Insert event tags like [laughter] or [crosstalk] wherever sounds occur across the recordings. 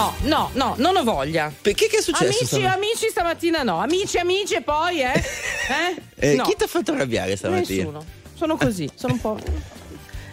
No, no, no, non ho voglia. Perché che è successo? Amici, stamattina? amici stamattina no. Amici, amici e poi, eh? [laughs] Eh? Eh, no. Chi ti ha fatto arrabbiare stamattina? Nessuno. Sono così, sono un po'.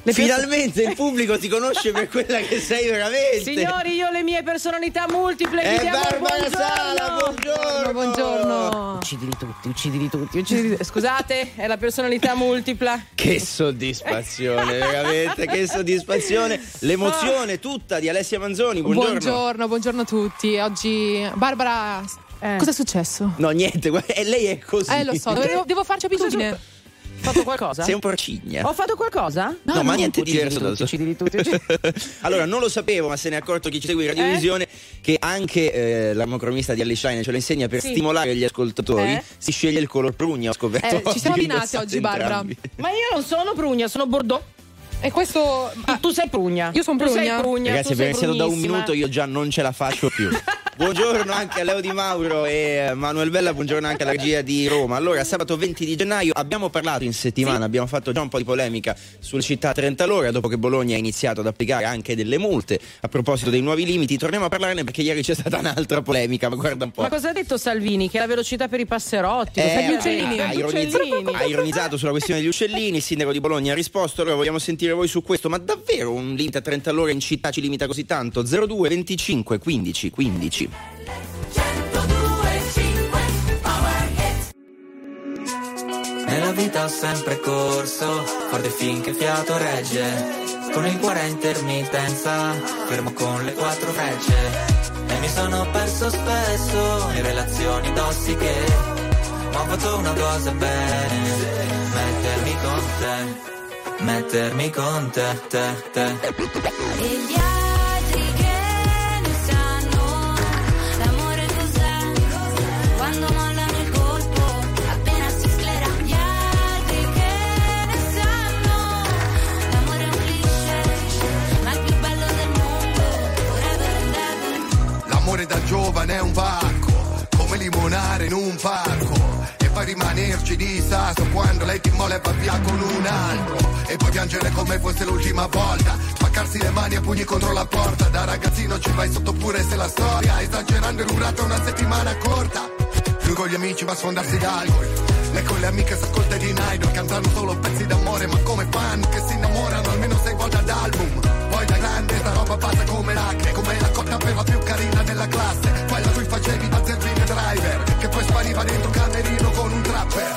Le Finalmente il pubblico ti conosce per quella che sei veramente. Signori, io ho le mie personalità multiple. Diamo il Barbara buongiorno. Sala, buongiorno. Buongiorno. Uccidili tutti, uccidili tutti, uccidili tutti. Scusate, è la personalità multipla. Che soddisfazione, veramente, che soddisfazione. L'emozione tutta di Alessia Manzoni. Buongiorno. buongiorno, buongiorno a tutti. Oggi, Barbara, Eh. cosa è successo? No, niente, e [laughs] lei è così. Eh, lo so, devo, devo farci abitudine. Ho fatto qualcosa? Sei un porcigna. Ho fatto qualcosa? No, ma niente di diverso tutti, uccidili tutti, uccidili- allora, non lo sapevo, ma se ne è accorto chi ci segue in radiovisione che anche eh, l'armocromista di Alice Shine ce lo insegna per Sì. stimolare gli ascoltatori. Eh? Si sceglie il color prugna. Ho scoperto. Eh, ci siamo [laughs] abbinati oggi, Barbara. entrambi. Ma io non sono Prugna, sono Bordeaux. E questo. Tu, tu sei Prugna. Io son Tu sei Prugna. Prugna. Ragazzi, tu sei abbiamo iniziato da un minuto, io già non ce la faccio più. [laughs] buongiorno anche a Leo Di Mauro e Manuel Bella, buongiorno anche alla regia di Roma. Allora, sabato 20 di gennaio abbiamo parlato in settimana, abbiamo fatto già un po' di polemica sulle città 30 all'ora, dopo che Bologna ha iniziato ad applicare anche delle multe a proposito dei nuovi limiti. Torniamo a parlarne perché ieri c'è stata un'altra polemica, ma guarda un po'. Ma cosa ha detto Salvini? Che la velocità per i passerotti? Eh, gli uccellini. ha, Gli ironizz- uccellini. ha ironizzato sulla questione degli uccellini, il sindaco di Bologna ha risposto, allora vogliamo sentire voi su questo, ma davvero un limite a 30 all'ora in città ci limita così tanto? 02 25 15 15. Nella vita ho sempre corso, forte finché fiato regge. Con il cuore a intermittenza, fermo con le quattro frecce. E mi sono perso spesso in relazioni tossiche. Ma ho fatto una cosa bene, mettermi con te, mettermi con te, te, te. Quando mollano il colpo appena si sclera gli altri che sanno l'amore è un cliché ma il più bello del mondo forever and ever L'amore da giovane è un pacco, come limonare in un parco. E poi rimanerci di sasso quando lei ti molla e va via con un altro. E poi piangere come fosse l'ultima volta. Spaccarsi le mani a pugni contro la porta. Da ragazzino ci vai sotto pure se la storia. Esagerando è durata una settimana corta. Lui con gli amici va a sfondarsi d'alcol. Lei con le amiche si ascolta di Idol Cantano solo pezzi d'amore ma come fan Che si innamorano almeno sei volte ad album Poi da grande sta roba passa come l'acne Come la cotta per più carina della classe Quella cui facevi da zerbino driver Che poi spariva dentro un camerino con un trapper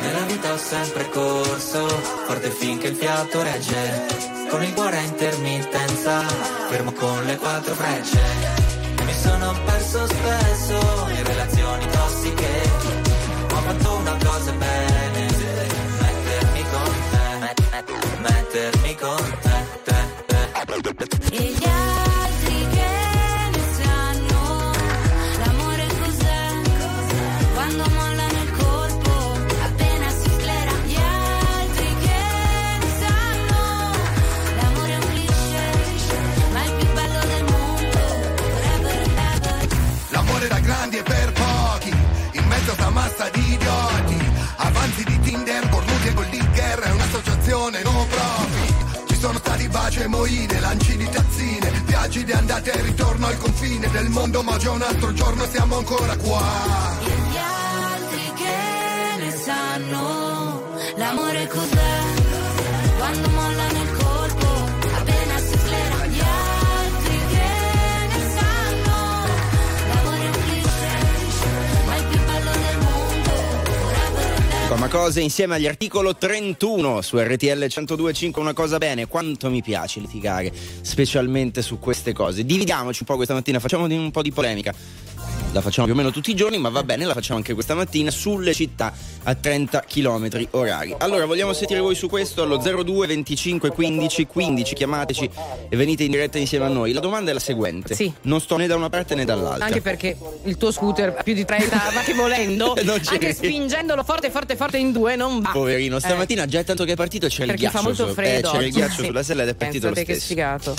Nella vita ho sempre corso, forte finché il fiato regge. Con il cuore a intermittenza, fermo con le quattro frecce. Mi sono perso spesso in relazioni tossiche. Ho fatto una cosa bene, mettermi con te, met- met- mettermi con te, sono stati baci e moine, lanci di tazzine. Viaggi di andata e ritorno al confine del mondo Ma già un altro giorno siamo ancora qua. E gli altri che ne sanno l'amore cos'è? Quando mollano il colpo forever and ever Ma cose insieme agli articolo 31 su RTL 1025 una cosa bene, quanto mi piace litigare, specialmente su queste cose. Dividiamoci un po' questa mattina, facciamo un po' di polemica. La facciamo più o meno tutti i giorni, ma va bene, la facciamo anche questa mattina sulle città a 30 km orari. Allora, vogliamo sentire voi su questo allo 02 25 15 15, chiamateci e venite in diretta insieme a noi. La domanda è la seguente: Sì. Non sto né da una parte né dall'altra. Anche perché il tuo scooter a più di 30, ma che volendo, [laughs] ci anche spingendolo forte, forte, forte in due, non va. Poverino, stamattina già è tanto che è partito c'è il perché ghiaccio fa molto freddo. eh, c'era il ghiaccio sì. sulla sella ed è partito lo Pensate che stesso. sfigato.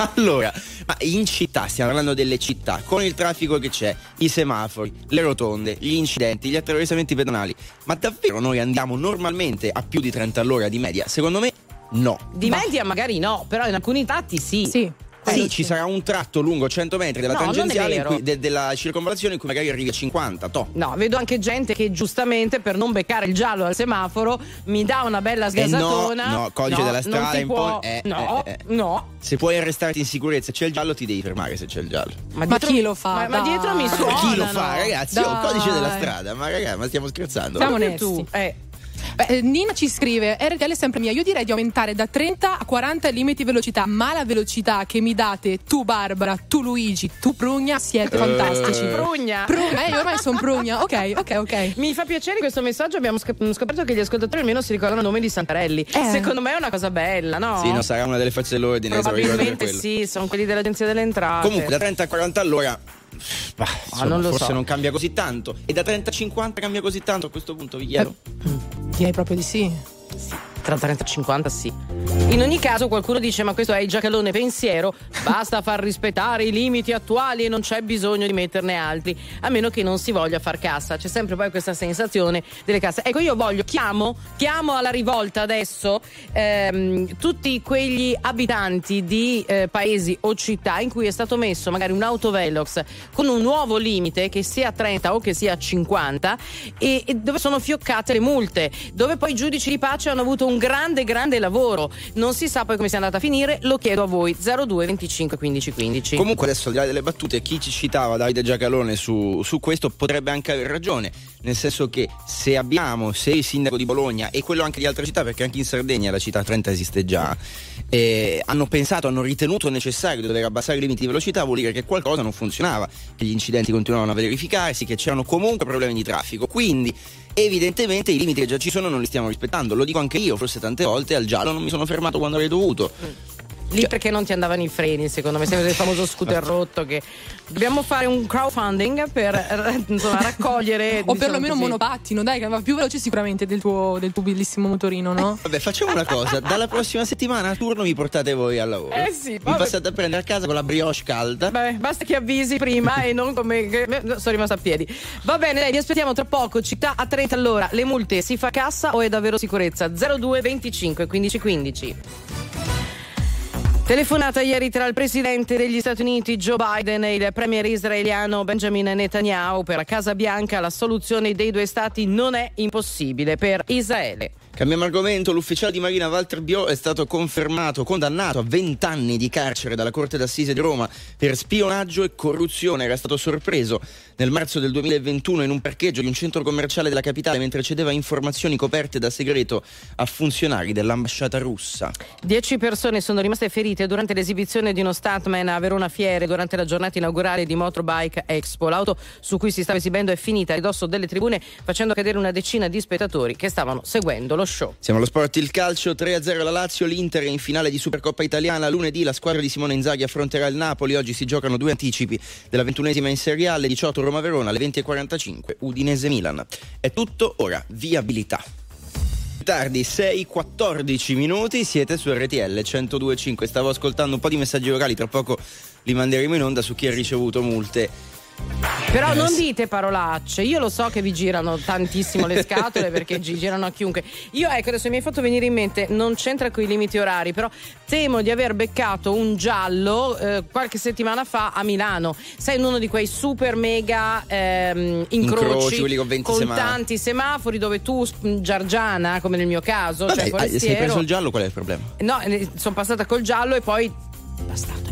[laughs] allora, ma in città, stiamo parlando delle città, con il traffico che c'è, i semafori, le rotonde, gli incidenti, gli attraversamenti pedonali, ma davvero noi andiamo normalmente a più di 30 all'ora di media? Secondo me no. Di media magari no, però in alcuni tratti sì. Sì. Sì, ci sarà un tratto lungo 100 metri della No, tangenziale cui- de- della circonvallazione in cui magari arrivi a 50. To. No, vedo anche gente che giustamente per non beccare il giallo al semaforo mi dà una bella Eh no, sgasatona. no, codice della non strada in può. poi- eh, no, eh, eh. no. Se puoi arrestarti in sicurezza e c'è il giallo, ti devi fermare se c'è il giallo. Ma chi lo fa? Ma, ma Dai. dietro mi Ma suona. chi lo fa, ragazzi? È un Dai. codice della strada, ma ragazzi, ma stiamo scherzando. Siamo onesti. tu. Eh. Beh, eh, Nina ci scrive: RTL è sempre mia. Io direi di aumentare da 30 a 40 i limiti di velocità. Ma la velocità che mi date tu, Barbara, tu, Luigi, tu, Prugna, siete fantastici. Prugna. Prugna, eh, io ormai sono Prugna. Ok, ok, ok. Mi fa piacere questo messaggio. Abbiamo scop- scoperto che gli ascoltatori almeno si ricordano il nome di Santarelli. Eh. Secondo me è una cosa bella, no? Sì, no, sarà una delle facce dell'ordine. Probabilmente sì, sono quelli dell'Agenzia delle Entrate. Comunque, da 30 a 40 all'ora. bah, insomma, Ah, non lo forse so. non cambia così tanto. E da 30 a 50 cambia così tanto a questo punto, vi chiedo. Direi proprio di sì. Tra 30 e 50 sì. In ogni caso qualcuno dice ma questo è il giacalone pensiero, basta far rispettare i limiti attuali e non c'è bisogno di metterne altri, a meno che non si voglia far cassa. C'è sempre poi questa sensazione delle casse. Ecco io voglio, chiamo, chiamo alla rivolta adesso ehm, tutti quegli abitanti di eh, paesi o città in cui è stato messo magari un autovelox con un nuovo limite che sia 30 o che sia 50 e, e dove sono fioccate le multe, dove poi i giudici di pace hanno avuto un grande grande lavoro. Non si sa poi come sia andata a finire, lo chiedo a voi 02 25 15 15. Comunque adesso al di là delle battute, chi ci citava Davide Giacalone su, su questo potrebbe anche aver ragione, nel senso che se abbiamo, se il sindaco di Bologna e quello anche di altre città, perché anche in Sardegna la città 30 esiste già, eh, hanno pensato, hanno ritenuto necessario di dover abbassare i limiti di velocità, vuol dire che qualcosa non funzionava, che gli incidenti continuavano a verificarsi, che c'erano comunque problemi di traffico. Quindi evidentemente i limiti che già ci sono non li stiamo rispettando. Lo dico anche io, forse tante volte al giallo non mi sono fermato quando avrei dovuto. Lì perché non ti andavano i freni, secondo me, sempre del famoso scooter rotto che dobbiamo fare un crowdfunding per eh, insomma, raccogliere [laughs] O diciamo perlomeno un così. monopattino, dai, che va più veloce sicuramente del tuo, del tuo bellissimo motorino, no? Vabbè, facciamo una cosa: dalla prossima settimana a turno mi portate voi al lavoro. Eh sì, mi vabbè. passate a prendere a casa con la brioche calda. Vabbè, basta che avvisi prima e non come. no, Sono rimasta a piedi. Va bene, dai, vi aspettiamo tra poco. Città a 30 all'ora. Le multe si fa cassa o è davvero sicurezza? 02 25 15 15. Telefonata ieri tra il presidente degli Stati Uniti Joe Biden e il premier israeliano Benjamin Netanyahu per Casa Bianca. La soluzione dei due stati non è impossibile per Israele. Cambiamo argomento, l'ufficiale di Marina Walter Bio è stato confermato, condannato a 20 anni di carcere dalla Corte d'Assise di Roma per spionaggio e corruzione. Era stato sorpreso nel marzo del 2021 in un parcheggio di un centro commerciale della capitale mentre cedeva informazioni coperte da segreto a funzionari dell'ambasciata russa. Dieci persone sono rimaste ferite durante l'esibizione di uno stuntman a Verona Fiere durante la giornata inaugurale di Motorbike Expo. L'auto su cui si stava esibendo è finita a ridosso delle tribune facendo cadere una decina di spettatori che stavano seguendo lo show. Siamo allo sport il calcio, 3-0 la Lazio, l'Inter è in finale di Supercoppa italiana, lunedì la squadra di Simone Inzaghi affronterà il Napoli, oggi si giocano due anticipi della ventunesima in Serie A, alle 18 Roma-Verona, alle 20.45 Udinese-Milan. È tutto, ora viabilità. Tardi 6-14 minuti, siete su RTL 102.5, stavo ascoltando un po' di messaggi orali, tra poco li manderemo in onda su chi ha ricevuto multe. Però Eh, non dite parolacce, io lo so che vi girano tantissimo le scatole [laughs] perché gi- girano a chiunque. Io ecco adesso mi hai fatto venire in mente, non c'entra con i limiti orari, però temo di aver beccato un giallo eh, qualche settimana fa a Milano. Sei in uno di quei super mega ehm, incroci, Incroci, con 20 semafori. tanti semafori dove tu sp- giargiana, come nel mio caso, Vabbè, cioè ah, se hai forestiero. preso il giallo qual è il problema? No, sono passata col giallo e poi bastardo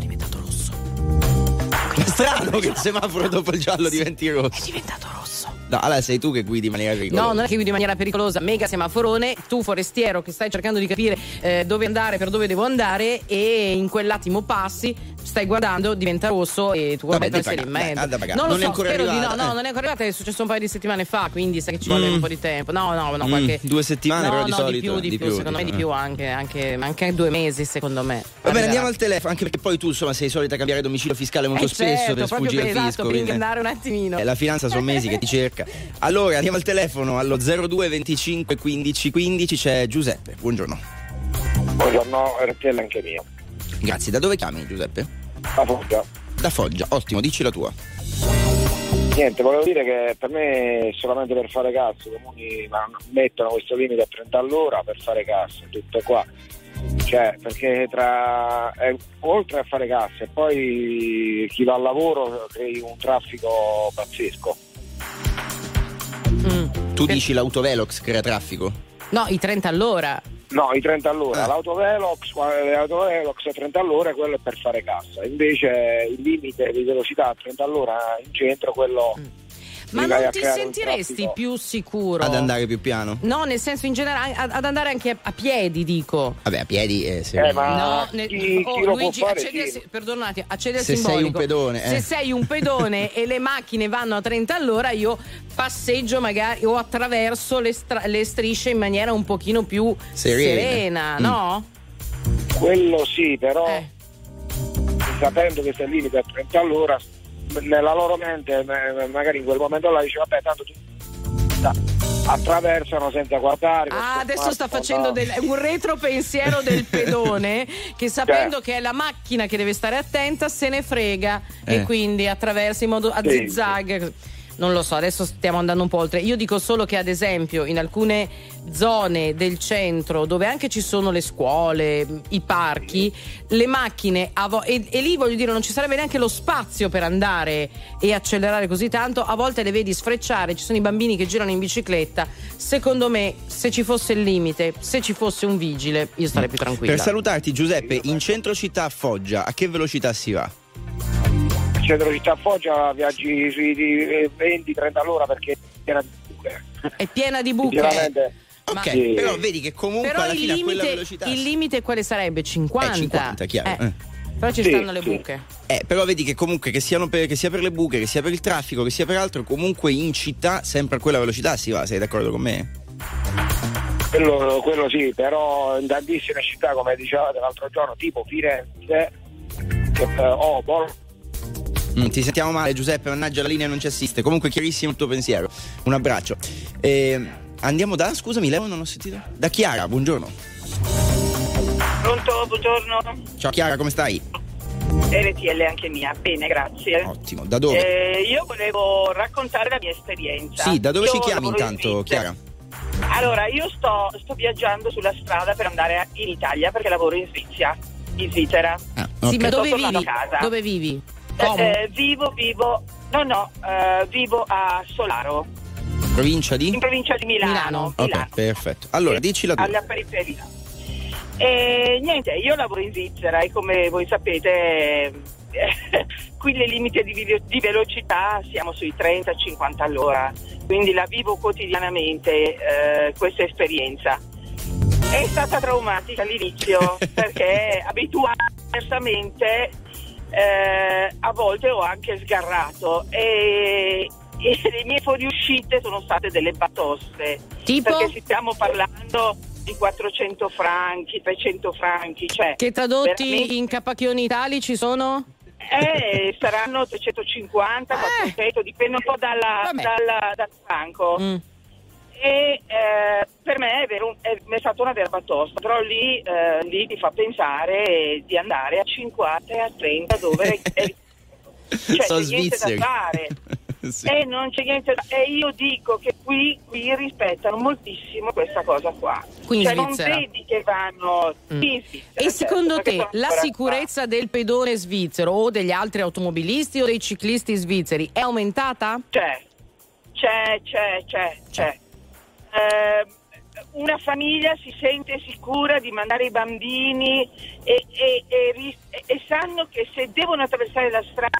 strano che il semaforo dopo il giallo diventi rosso. È diventato rosso. No, allora sei tu che guidi in maniera pericolosa. No, non è che guidi in maniera pericolosa, mega semaforone, tu forestiero che stai cercando di capire eh, dove andare, per dove devo andare e in quell'attimo passi, stai guardando, diventa rosso e tu Vabbè, sei in mezzo. Dai. Non lo Non è so, ancora spero di no, arrivata, no, eh. non è ancora arrivata, è successo un paio di settimane fa, quindi sai che ci vuole Mm. un po' di tempo. No, no, no, Mm, qualche due settimane, no, però di no, solito, di più, di, di più, più, secondo me di diciamo. più anche, anche, anche due mesi, secondo me. Va bene, Arriverà. andiamo al telefono, anche perché poi tu insomma sei solita cambiare domicilio fiscale molto Eh, spesso certo, per sfuggire per- al esatto, fisco. per quindi- ingannare un attimino. Eh, la finanza sono mesi che ti cerca. Allora, andiamo al telefono, allo 02 25 15 15 c'è Giuseppe. Buongiorno. Buongiorno, RTL anche mio. Grazie, da dove chiami Giuseppe? La Foggia. Da Foggia, ottimo, dici la tua. Niente, volevo dire che per me solamente per fare cassa i comuni mettono questo limite a 30 all'ora per fare cassa, tutto qua. Cioè, perché tra eh, oltre a fare cassa e poi chi va al lavoro crei un traffico pazzesco. Mm. Tu dici l'autovelox crea traffico? No, i 30 all'ora. No, i 30 all'ora, Ah. l'autovelox, l'autovelox a 30 all'ora quello è per fare cassa, invece il limite di velocità a 30 all'ora in centro quello Ma non a ti sentiresti più sicuro? Ad andare più piano? No, nel senso in generale, ad, ad andare anche a, a piedi, dico. Vabbè, a piedi eh, se- Eh, ma- No, chi- ne- chi oh, può Luigi, fare, accedi al sì. si- perdonate, accedi al Se sei simbolico. un pedone, eh. Se sei un pedone e le macchine vanno a 30 all'ora, io passeggio magari o attraverso le, stra- le strisce in maniera un pochino più Serena. serena, Mm. no? quello sì, però Eh. sapendo che sei il limite a 30 all'ora, nella loro mente ma- magari in quel momento là dice vabbè tanto tu attraversano senza guardare. Ah, adesso sta facendo no? del- un retro pensiero del [laughs] pedone che sapendo Cioè. che è la macchina che deve stare attenta se ne frega Eh. e quindi attraversa in modo a Sì, zigzag. Non lo so, adesso stiamo andando un po' oltre. Io dico solo che ad esempio in alcune zone del centro dove anche ci sono le scuole, i parchi, le macchine vo- e, e lì voglio dire non ci sarebbe neanche lo spazio per andare e accelerare così tanto, a volte le vedi sfrecciare, ci sono i bambini che girano in bicicletta. Secondo me se ci fosse il limite, se ci fosse un vigile, io starei più tranquilla. Per salutarti Giuseppe, in centro città a Foggia, a che velocità si va? Centro città Foggia viaggi sui di 20-30 all'ora perché era di buche. È piena di buche. Sinceramente, Ma- Ok, Sì. però vedi che comunque Però alla il fine a quella limite, velocità. il limite quale sarebbe? 50. Eh, 50, chiaro, Eh, eh. Però ci Sì, stanno le sì. buche. Eh, però vedi che comunque che, siano per- che sia per le buche, che sia per il traffico, che sia per altro, comunque in città sempre a quella velocità si va, sei d'accordo con me? quello, quello sì, però in tantissime città, come dicevate l'altro giorno, tipo Firenze, che, eh, oh, Bol- Mm, ti sentiamo male Giuseppe, mannaggia la linea non ci assiste. Comunque chiarissimo il tuo pensiero. Un abbraccio. Eh, andiamo da, scusami, Leo non ho sentito. Da Chiara, buongiorno. Pronto, buongiorno. Ciao Chiara, come stai? RTL anche mia, bene, grazie. Ottimo. Da dove? Eh, io volevo raccontare la mia esperienza. sì, da dove Io ci chiami in intanto, Svizzera. Chiara? Allora, io sto, sto viaggiando sulla strada per andare in Italia perché lavoro in Svizzera. In Svizzera. Ah, Sì, ok. ma dove vivi? a casa. Dove vivi? Eh, eh, vivo, vivo, no, no, eh, vivo a Solaro, Provincia in di? provincia di Milano. Milano. Ok, Milano. perfetto. Allora, Sì, dici la tua. alla periferia. E niente, io lavoro in Svizzera e come voi sapete eh, [laughs] qui le limiti di, vi- di velocità siamo sui 30-50 all'ora, quindi la vivo quotidianamente eh, questa esperienza. È stata traumatica all'inizio [laughs] perché abituata diversamente eh, a volte ho anche sgarrato e, e [laughs] le mie fuoriuscite sono state delle batoste Tipo? perché stiamo parlando di 400 franchi, 300 franchi, cioè Che tradotti veramente- in capacchioni italici sono? eh, saranno 350, 400, dipende un po' dalla, dalla- dal franco. Mm. E eh, per me è, vero- è- è stata una vera batosta, però lì, eh, lì ti fa pensare di andare a 50 e a 30 dove è, [laughs] cioè, Sono c'è niente da svizzeri. fare. [laughs] Sì. E non c'è niente da E io dico che qui, qui rispettano moltissimo questa cosa qua. Qui in cioè non Svizzera. vedi che vanno Mm. in Svizzera, E certo, secondo te la sicurezza del pedone svizzero o degli altri automobilisti o dei ciclisti svizzeri è aumentata? qua. C'è, c'è, c'è, c'è, c'è. Eh, una famiglia si sente sicura di mandare i bambini e, e- e e sanno che se devono attraversare la strada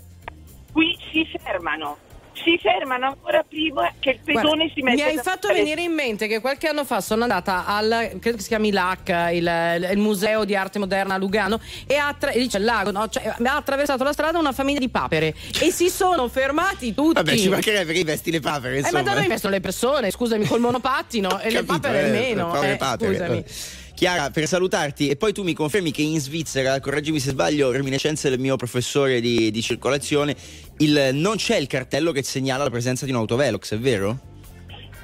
qui si fermano. Si fermano ancora prima che il pedone Guarda, si metta mi hai fatto venire in mente che qualche anno fa sono andata al credo che si chiami LAC, il, il museo di arte moderna a Lugano e ha, attra- lago, no? Cioè, ha attraversato la strada una famiglia di papere e si sono fermati tutti. Vabbè, ci mancherebbe perché vesti le papere, Eh, insomma. ma da dove vestono le persone? Scusami, col monopattino e le Capito, papere eh, almeno. povere eh, papere. scusami. Chiara, per salutarti, e poi tu mi confermi che in Svizzera, correggimi se sbaglio, reminiscenze del mio professore di, di circolazione, il- non c'è il cartello che segnala la presenza di un autovelox, è vero?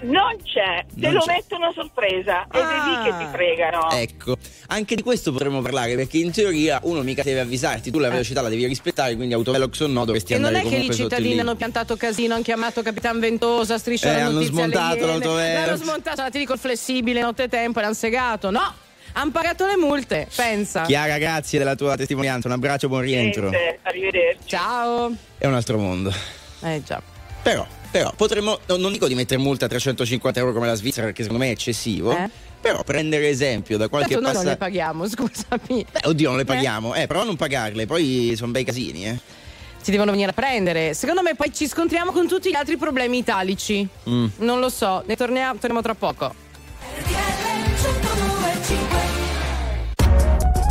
Non c'è, te Non lo c'è. mettono a sorpresa ed è Ah. lì che ti fregano. Ecco, anche di questo potremmo parlare, perché in teoria uno mica deve avvisarti, tu la velocità la devi rispettare, quindi autovelox o no dovresti E non andare è che i comunque sotto il cittadini limite. hanno piantato casino, hanno chiamato Capitan Ventosa, striscia Eh, la hanno smontato l'autovelox. L'hanno smontato, sono andati lì col flessibile nottetempo e l'hanno segato. No! Hanno pagato le multe, pensa. Chiara, grazie della tua testimonianza. Un abbraccio, buon rientro. Niente, arrivederci. Ciao. È un altro mondo. Eh già. Però, però, potremmo, no, non dico di mettere multa a 350 euro come la Svizzera, perché secondo me è eccessivo. Eh? Però prendere esempio da qualche Tanto noi non le passaggio. paghiamo, [laughs] scusami. Oddio, non le paghiamo. Eh, però non pagarle, poi sono bei casini, eh. Ci devono venire a prendere. Secondo me poi ci scontriamo con tutti gli altri problemi italici. Mm. Non lo so, ne torniamo, torniamo tra poco.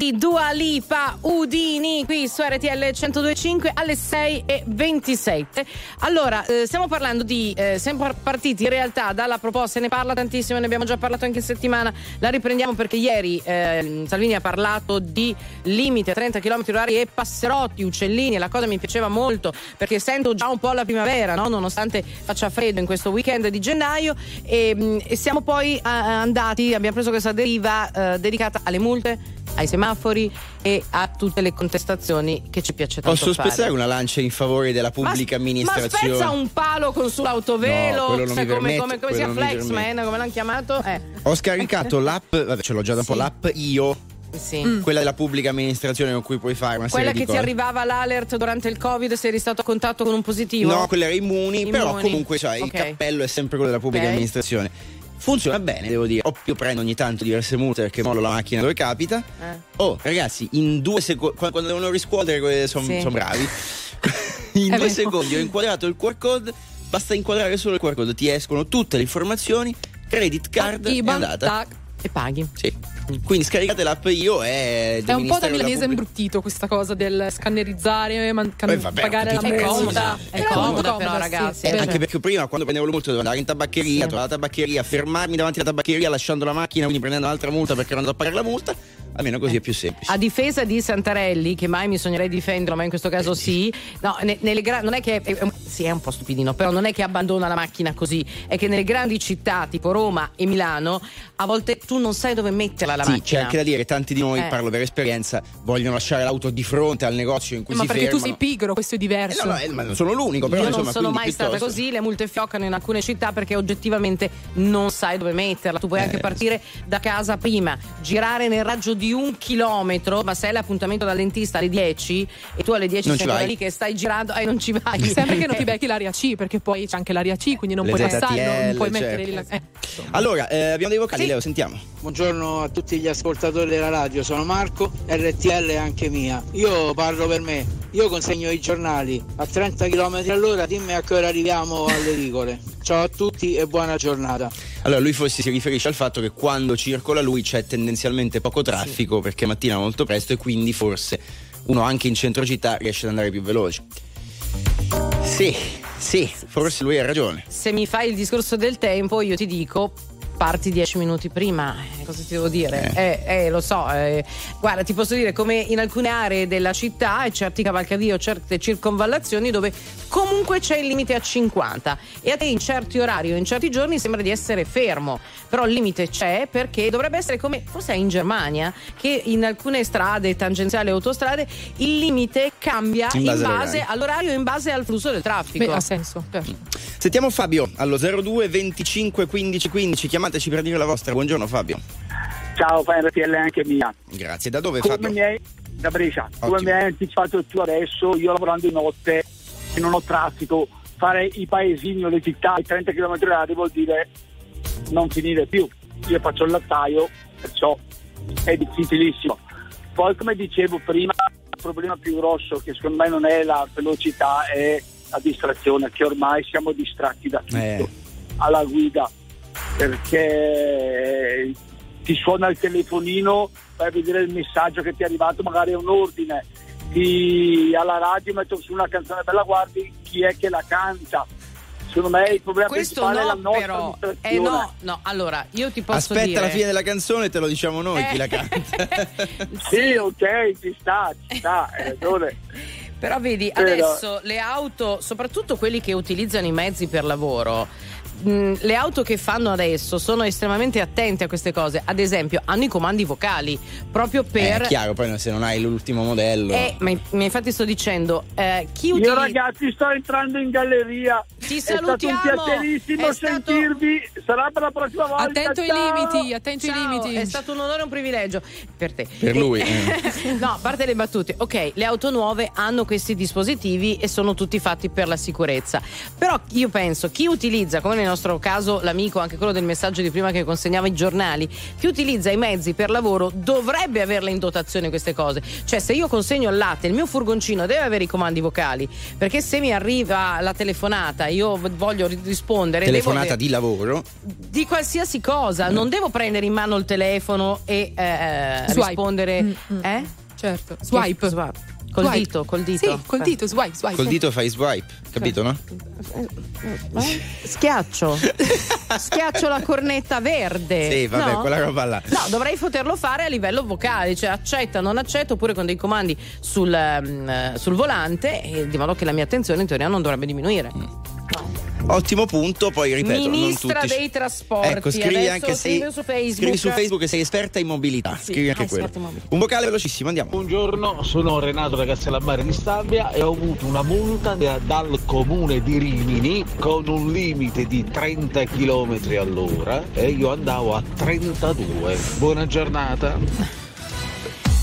Di Dua Lipa Udini qui su RTL 1025 alle 6 e 27. Allora, eh, stiamo parlando di. eh, siamo par- partiti in realtà dalla proposta, se ne parla tantissimo, ne abbiamo già parlato anche in settimana. La riprendiamo perché ieri eh, Salvini ha parlato di limite a 30 km orari e passerotti, uccellini. La cosa mi piaceva molto perché sento già un po' la primavera, no? nonostante faccia freddo in questo weekend di gennaio. E, mh, e siamo poi eh, andati, abbiamo preso questa deriva eh, dedicata alle multe, ai semafori e a tutte le contestazioni che ci piace tanto Posso fare. spezzare una lancia in favore della pubblica ma, amministrazione? Ma spezza un palo con sull'autovelo, No, sai mi come, come, come si quello chiama non mi Flexman, come l'hanno chiamato? Eh. Ho scaricato [laughs] l'app, vabbè, ce l'ho già da un po', Sì. l'app Io, Sì. quella della pubblica amministrazione con cui puoi fare una Quella serie che di ti arrivava l'alert durante il Covid se eri stato a contatto con un positivo? No, quella era Immuni, però Immuni. comunque cioè, Ok. il cappello è sempre quello della pubblica Ok. amministrazione. Funziona bene, devo dire. O io prendo ogni tanto diverse multe perché mollo la macchina dove capita. Eh. Oh, ragazzi, in due secondi, quando devono riscuotere, sono Sì. bravi. [laughs] in È due vero. secondi ho inquadrato il QR code, basta inquadrare solo il QR code, ti escono tutte le informazioni, credit card e è IBAN, andata. tac. E paghi. Sì. Quindi scaricate l'app io e È un po' da milanese imbruttito questa cosa del scannerizzare, man- can- Eh, vabbè, pagare la capito. È multa. comoda, è Però comoda molto però, ragazzi. sì, Eh, anche perché prima quando prendevo le multe dovevo andare in tabaccheria, trovare la tabaccheria, fermarmi davanti alla tabaccheria lasciando la macchina, quindi prendendo un'altra multa perché ero andato a pagare la multa, almeno così è più semplice. A difesa di Santarelli, che mai mi sognerei di difenderlo, ma in questo caso sì. No, ne- nelle gra- non è che è, è un- sì, è un po' stupidino, però non è che abbandona la macchina così, è che nelle grandi città tipo Roma e Milano, a volte tu non sai dove metterla la Sì, macchina. c'è anche da dire, tanti di noi, Eh. parlo per esperienza, vogliono lasciare l'auto di fronte al negozio in cui Ma si perché tu fermano. sei pigro, questo è Eh, diverso. no, no, eh, ma non sono l'unico, però Io insomma, non sono mai stata piuttosto- così, le multe fioccano in alcune città perché oggettivamente non sai dove metterla. Tu puoi anche Eh, partire da casa prima, girare nel raggio di un chilometro, ma se hai l'appuntamento dal dentista alle 10 e tu alle 10 Non sei ci ancora lì che stai girando e non ci vai. Sempre che non ti [laughs] becchi l'area C, perché poi c'è anche l'area C, quindi non Le puoi ZTL, passare, non puoi certo. mettere lì la... eh. Allora, eh, abbiamo dei vocali, Sì. Leo, sentiamo. Buongiorno a tutti gli ascoltatori della radio, sono Marco, RTL è anche mia. Io parlo per me, io consegno i giornali a 30 km all'ora, dimmi a che ora arriviamo alle rigole. Ciao a tutti e buona giornata. Allora, lui forse si riferisce al fatto che quando circola lui c'è tendenzialmente poco traffico perché mattina molto presto e quindi forse uno anche in centro città riesce ad andare più veloce. Sì, sì, forse lui ha ragione. Se mi fai il discorso del tempo, io ti dico parti dieci minuti prima, Eh, cosa ti devo dire? Eh, eh, lo so, eh, guarda, ti posso dire come in alcune aree della città e certi cavalcavie o certe circonvallazioni dove comunque c'è il limite a 50 e a te in certi orari o in certi giorni sembra di essere fermo, però il limite c'è perché dovrebbe essere come forse è in Germania che in alcune strade tangenziali e autostrade il limite cambia In in base base, all'orario. e in base al flusso del traffico. Beh, ha senso. certo. Sentiamo Fabio allo 02 25 15 15, chiamateci per dire la vostra. Buongiorno Fabio. Ciao, fai RTL anche mia. Grazie. Da dove Come Fabio? mi hai, da Brescia, come Ottimo. mi hai anticipato tu adesso, io lavorando di notte e non ho traffico, fare i paesini o le città ai 30 km h vuol dire non finire più. Io faccio il lattaio, perciò è difficilissimo. Poi come dicevo prima, il problema più grosso che secondo me non è la velocità, è la distrazione, che ormai siamo distratti da tutto Eh. alla guida perché ti suona il telefonino, vai a vedere il messaggio che ti è arrivato, magari è un ordine, ti, alla radio mettono su una canzone bella, guardi chi è che la canta. Secondo me il problema Questo principale è la no, nostra però. Eh no, no, allora io ti posso Aspetta dire. la fine della canzone e te lo diciamo noi chi Eh. la canta. [laughs] Sì, ok, ci sta, ci sta, hai ragione. Però vedi, Però- adesso le auto, soprattutto quelli che utilizzano i mezzi per lavoro, mh, le auto che fanno adesso sono estremamente attente a queste cose. Ad esempio, hanno i comandi vocali proprio Eh, per. è chiaro, poi se non hai l'ultimo modello. Eh, ma, ma infatti sto dicendo, eh, chi Io utilizza. ragazzi sto entrando in galleria. Ti È stato un salutiamo. piacerissimo È stato- sentirvi. Sarà per la prossima volta. Attento ai limiti, attento ai limiti. È stato un onore e un privilegio per te. Per lui, Eh, [laughs] no, a parte le battute. Ok, le auto nuove hanno questi dispositivi e sono tutti fatti per la sicurezza. Però io penso chi utilizza, come nel nostro caso l'amico, anche quello del messaggio di prima che consegnava i giornali, chi utilizza i mezzi per lavoro dovrebbe averle in dotazione queste cose. Cioè, se io consegno il latte, il mio furgoncino deve avere i comandi vocali, perché se mi arriva la telefonata, io voglio ri- rispondere. devo Telefonata avere- di lavoro. di qualsiasi cosa, non devo prendere in mano il telefono e eh, Swipe. rispondere. Mm, mm. Eh? Certo. Swipe. Swipe. Col Swipe. dito, col dito. Sì, col dito, swipe, swipe. Col dito fai swipe, capito no? Eh? Schiaccio. [laughs] Schiaccio la cornetta verde. Sì, vabbè, no? quella roba là. No, dovrei poterlo fare a livello vocale, cioè accetta, non accetta, oppure con dei comandi sul, ehm, sul volante, e di modo che la mia attenzione in teoria non dovrebbe diminuire. Ottimo punto, poi ripeto, Ministra non tutti. dei trasporti. Ecco, scrivi Adesso anche se scrivi su Facebook. scrivi su Facebook che sei esperta in mobilità. Sì, scrivi anche quello. Un vocale velocissimo, andiamo. Buongiorno, sono Renato da Castellammare di Stabia e ho avuto una multa da- dal comune di Rimini con un limite di 30 km all'ora e io andavo a 32. Buona giornata.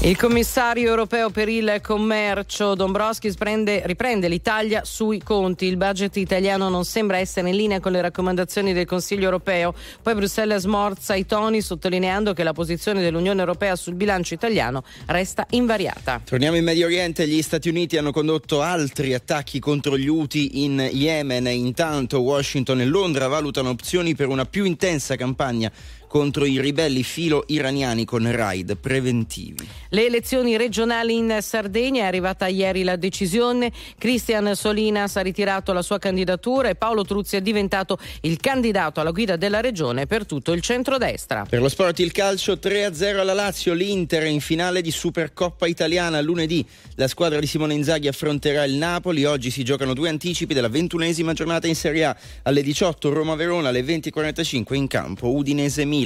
Il commissario europeo per il commercio Dombrovskis prende- riprende l'Italia sui conti. Il budget italiano non sembra essere in linea con le raccomandazioni del Consiglio europeo. Poi Bruxelles smorza i toni sottolineando che la posizione dell'Unione europea sul bilancio italiano resta invariata. Torniamo in Medio Oriente, gli Stati Uniti hanno condotto altri attacchi contro gli Houthi in Yemen. Intanto Washington e Londra valutano opzioni per una più intensa campagna contro i ribelli filo-iraniani con raid preventivi. Le elezioni regionali in Sardegna è arrivata ieri la decisione. Cristian Solinas ha ritirato la sua candidatura e Paolo Truzzi è diventato il candidato alla guida della regione per tutto il centrodestra. Per lo sport il calcio 3-0 alla Lazio, l'Inter in finale di Supercoppa italiana lunedì. La squadra di Simone Inzaghi affronterà il Napoli. Oggi si giocano due anticipi della ventunesima giornata in Serie A. Alle 18 Roma-Verona, alle 20.45 in campo Udinese-Milan.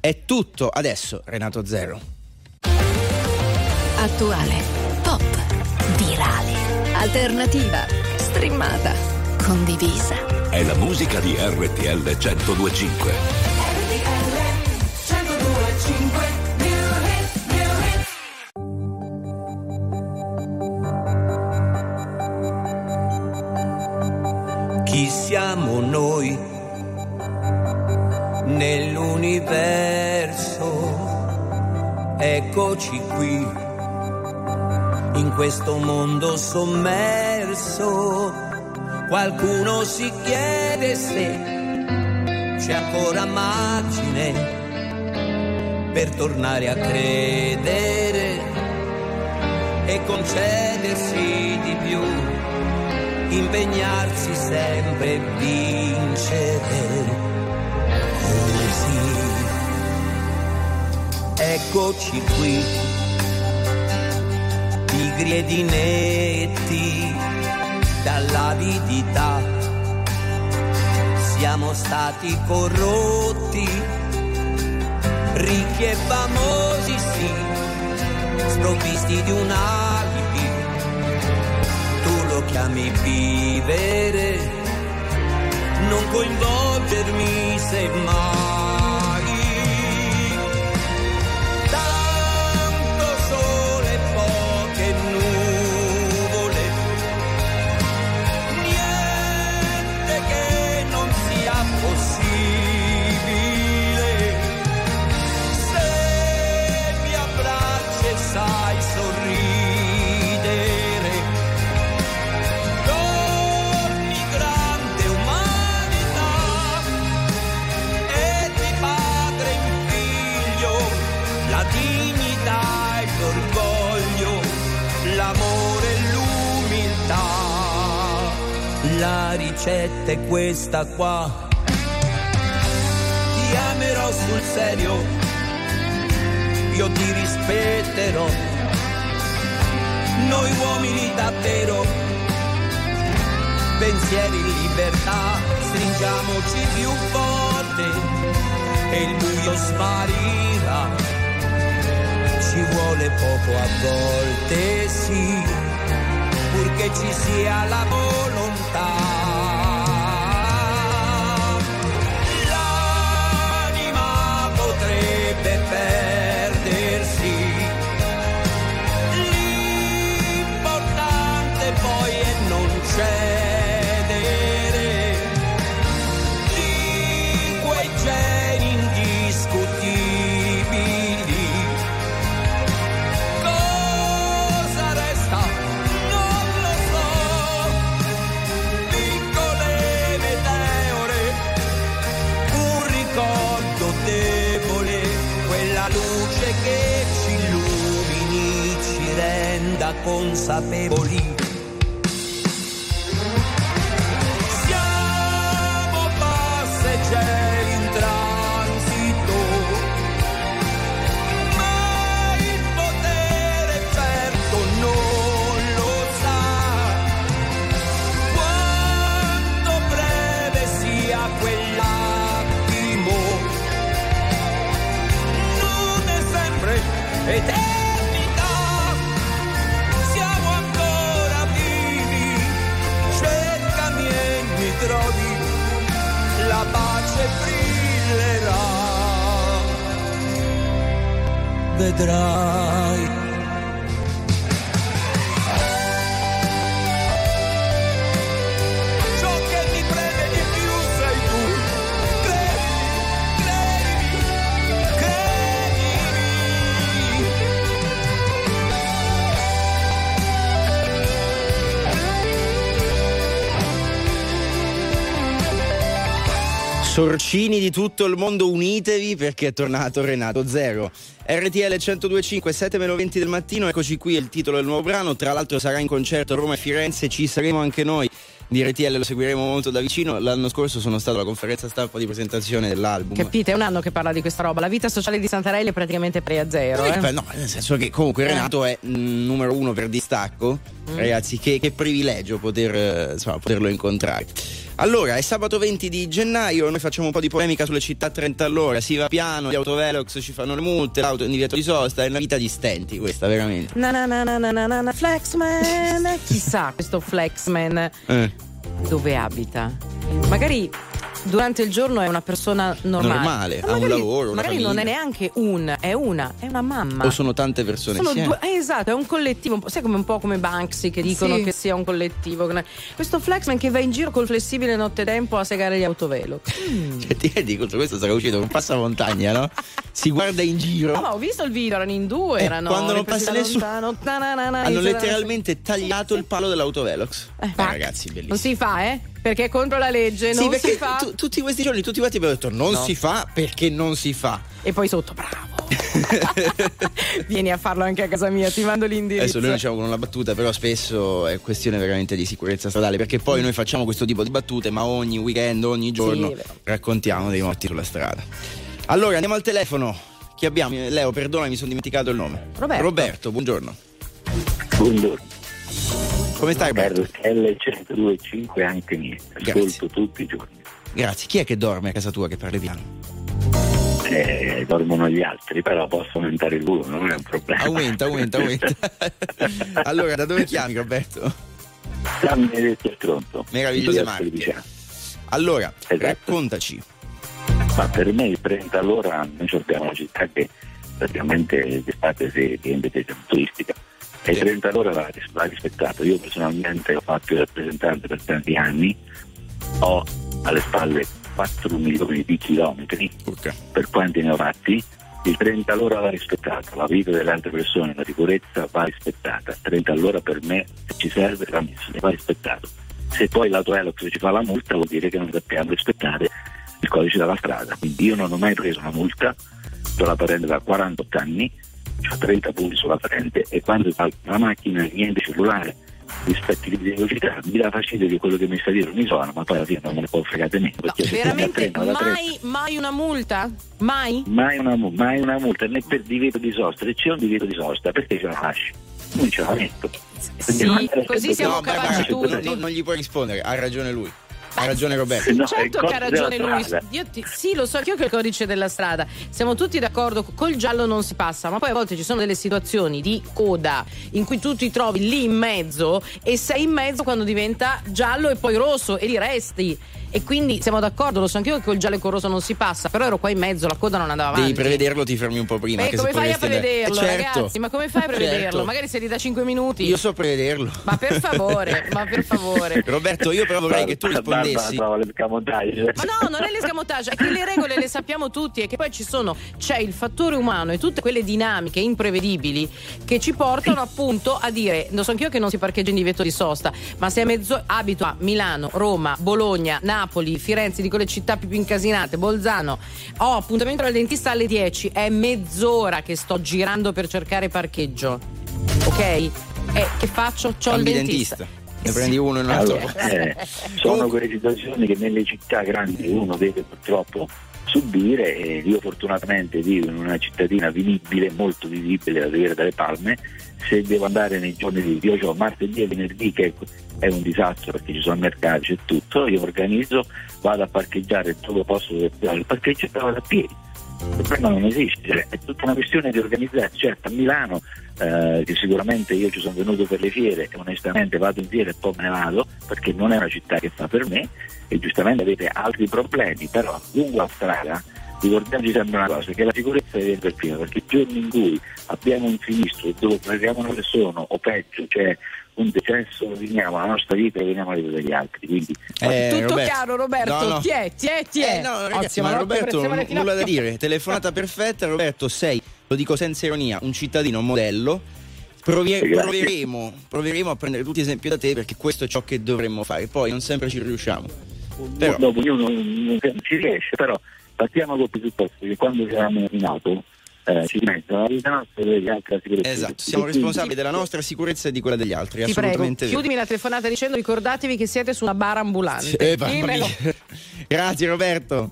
È tutto adesso, Renato Zero. Attuale, pop, virale, alternativa, streamata, condivisa. È la musica di RTL 1025. Chi siamo noi nell'universo? Eccoci qui, in questo mondo sommerso. Qualcuno si chiede se c'è ancora margine per tornare a credere e concedersi di più impegnarsi sempre e vincere. Eccoci qui, pigri ed inetti dall'avidità. Siamo stati corrotti, ricchi e famosi sì, sprovvisti di un alibi tu lo chiami vivere, non coinvolgermi se mai. Ricetta è questa qua. Ti amerò sul serio, io ti rispetterò. Noi uomini davvero pensieri in libertà, stringiamoci più forte e il buio sparirà. Ci vuole poco a volte, sì, purché ci sia la perdersi. L'importante poi è non cedere Ponza Pebolí vedrás. Sorcini di tutto il mondo, unitevi perché è tornato Renato Zero. RTL 1025, 7 meno 20 del mattino, eccoci qui, è il titolo del nuovo brano. Tra l'altro sarà in concerto a Roma e Firenze, ci saremo anche noi. Di RTL lo seguiremo molto da vicino. L'anno scorso sono stato alla conferenza stampa di presentazione dell'album. Capite? È un anno che parla di questa roba. La vita sociale di Santarelli è praticamente pari a zero. Eh, eh. no, nel senso che comunque Renato è mm, numero uno per distacco. Mm. Ragazzi, che, che privilegio poter, eh, insomma, poterlo incontrare. Allora, è sabato 20 di gennaio, noi facciamo un po' di polemica sulle città 30 all'ora, si va piano, gli autovelox ci fanno le multe, l'auto è in divieto di sosta, è una vita di stenti questa, veramente. Na na na na na na na na, Flexman. [laughs] Chissà questo Flexman Eh. dove abita. Magari durante il giorno è una persona normale. Normale, Ma ha un magari- lavoro, una Magari non è famiglia. neanche un, è una, è una mamma. O sono tante persone Sono insieme. due, eh, esatto, è un collettivo, sai come un po' come Banksy che dicono Sì. che sia un collettivo. Questo Flexman che va in giro col flessibile nottetempo a segare gli autovelo. Cioè, [laughs] ti rendi conto, questo sarà uscito con un passamontagna, no? Si guarda in giro. No, ma ho visto il video, erano in due, Eh, erano quando non passa nessuno- Hanno letteralmente tagliato il palo dell'autovelox. Eh, ragazzi, bellissimo. Non si fa, eh? Perché è contro la legge, Sì, non perché si fa. tu- tutti questi giorni tutti quanti abbiamo detto non No. si fa perché non si fa. E poi sotto, bravo. [laughs] Vieni a farlo anche a casa mia, ti mando l'indirizzo. Adesso noi lo diciamo con una battuta, però spesso è questione veramente di sicurezza stradale, perché poi noi facciamo questo tipo di battute, ma ogni weekend, ogni giorno vero. raccontiamo dei morti sulla strada. Allora, andiamo al telefono. Chi abbiamo? Leo, perdona, mi sono dimenticato il nome. Roberto. buongiorno. Buongiorno. Come stai, Roberto? RTL 102.5 anche mie. Ascolto tutti i giorni. Grazie. Chi è che dorme a casa tua che parli piano? Eh, dormono gli altri, però posso aumentare il volume, non è un problema. Aumenta, aumenta, aumenta. [laughs] allora, da dove chiami, Roberto? San Benedetto Stronto. Meravigliose marche. Allora, Esatto. raccontaci. Ma per me il 30 all'ora noi abbiamo una città che praticamente d'estate si riempie di turistica e il 30 all'ora va, va rispettato. Io personalmente ho fatto il rappresentante per tanti anni, ho alle spalle 4 milioni di chilometri, per quanti ne ho fatti, il 30 all'ora va rispettato, la vita delle altre persone, la sicurezza va rispettata, 30 all'ora per me se ci serve va messo, va rispettato. Se poi l'autoelox ci fa la multa vuol dire che non sappiamo rispettare il codice della strada. Quindi io non ho mai preso una multa, ho la patente da 48 anni, ho 30 punti sulla patente e quando salgo la macchina niente cellulare, rispetti di velocità, mi dà fastidio che quello che mi sta dietro mi suona, ma poi alla fine non me ne può fregare perché se Veramente fretta- mai, mai una multa? Mai? Mai una, mai una multa né per divieto di sosta, se c'è un divieto di sosta perché ce la lasci? Non ce la metto. Sì, così siamo No, capaci non, non gli puoi rispondere, ha ragione lui. Ha ragione Roberto. No, certo che ha ragione lui. Io ti- sì, lo so anch'io che è il codice della strada. Siamo tutti d'accordo, col giallo non si passa, ma poi a volte ci sono delle situazioni di coda in cui tu ti trovi lì in mezzo e sei in mezzo quando diventa giallo e poi rosso e lì resti. E quindi siamo d'accordo, lo so anch'io che col giallo e col rosso non si passa, però ero qua in mezzo, la coda non andava avanti. Devi prevederlo, ti fermi un po' prima. Beh, come fai a prevederlo, Eh, certo. ragazzi? Ma come fai a prevederlo? Certo. Magari se li da 5 minuti. Io so prevederlo. Ma per favore, ma per favore. [laughs] Roberto, io però vorrei che tu rispondessi. Ma no, non è l'escamotage, è che le regole le sappiamo tutti e che poi ci sono, c'è il fattore umano e tutte quelle dinamiche imprevedibili che ci portano appunto a dire, lo so anch'io che non si parcheggia in divieto di sosta, ma se a mezzo abito a Milano, Roma, Bologna, Napoli, Firenze, dico le città più incasinate, Bolzano, ho appuntamento dal dentista alle 10, è mezz'ora che sto girando per cercare parcheggio. Ok? E che faccio? C'ho il Cambi dentista. dentista. Ne prendi uno e un altro. Allora, eh, sono quelle situazioni che nelle città grandi uno deve purtroppo subire e io fortunatamente vivo in una cittadina vivibile, molto vivibile, la Riviera delle Palme, se devo andare nei giorni di io ho martedì e venerdì che è un disastro perché ci sono mercati, c'è tutto, io organizzo, vado a parcheggiare dove posso il parcheggio e vado a piedi. Il problema non esiste, è tutta una questione di organizzarsi. Certo, a Milano, eh, che sicuramente io ci sono venuto per le fiere e onestamente vado in fiera e poi me ne vado perché non è una città che fa per me e giustamente avete altri problemi, però lungo la strada ricordiamoci sempre una cosa, che la sicurezza deve per prima, perché i giorni in cui abbiamo un sinistro dove prendiamo una persona o peggio, cioè un decesso, roviniamo la nostra vita e roviniamo la vita degli altri. Quindi Eh, Tutto Roberto. chiaro, Roberto. No, no. Ti è, ti è, ti è. Eh, no, ragazzi, Ottimo, ma no? Roberto, n- nulla da dire. Telefonata perfetta, Roberto, sei, lo dico senza ironia, un cittadino modello. Provie- Grazie. proveremo, proveremo a prendere tutti esempio da te perché questo è ciò che dovremmo fare. Poi non sempre ci riusciamo. Però- dopo ognuno non ci riesce, però partiamo col presupposto che quando siamo in auto eh, ci mettono la vita nostra e degli altri la sicurezza. Esatto, siamo responsabili della nostra sicurezza e di quella degli altri, Ti prego, chiudimi la telefonata dicendo ricordatevi che siete su una bara ambulante. Eh, Dimmelo. mia. Grazie Roberto.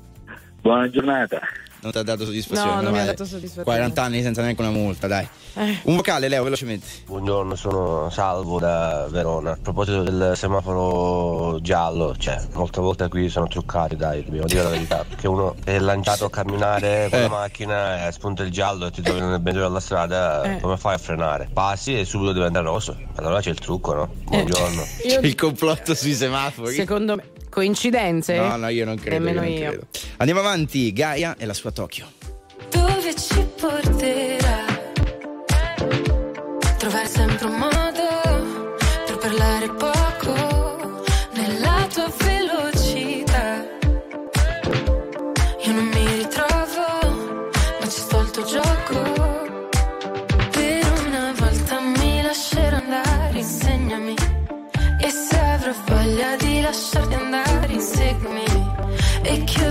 Buona giornata. Non ti ha dato soddisfazione. No, non mi ha dato soddisfazione. 40 anni senza neanche una multa, dai. Eh. Un vocale, Leo, velocemente. Buongiorno, sono Salvo da Verona. A proposito del semaforo giallo, cioè, molte volte qui sono truccati, dai, dobbiamo dire la verità. [laughs] Perché uno è lanciato a camminare [laughs] con Eh. la macchina e spunta il giallo e ti trovi nel mezzo della strada, Eh. come fai a frenare? Passi e subito diventa rosso. Allora c'è il trucco, no? Buongiorno. [laughs] Io- Il complotto sui semafori. Secondo me, coincidenze? No, no, io non credo. Nemmeno non io. credo. Andiamo avanti, Gaia e la sua Tokyo.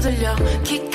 E chiudo gli occhi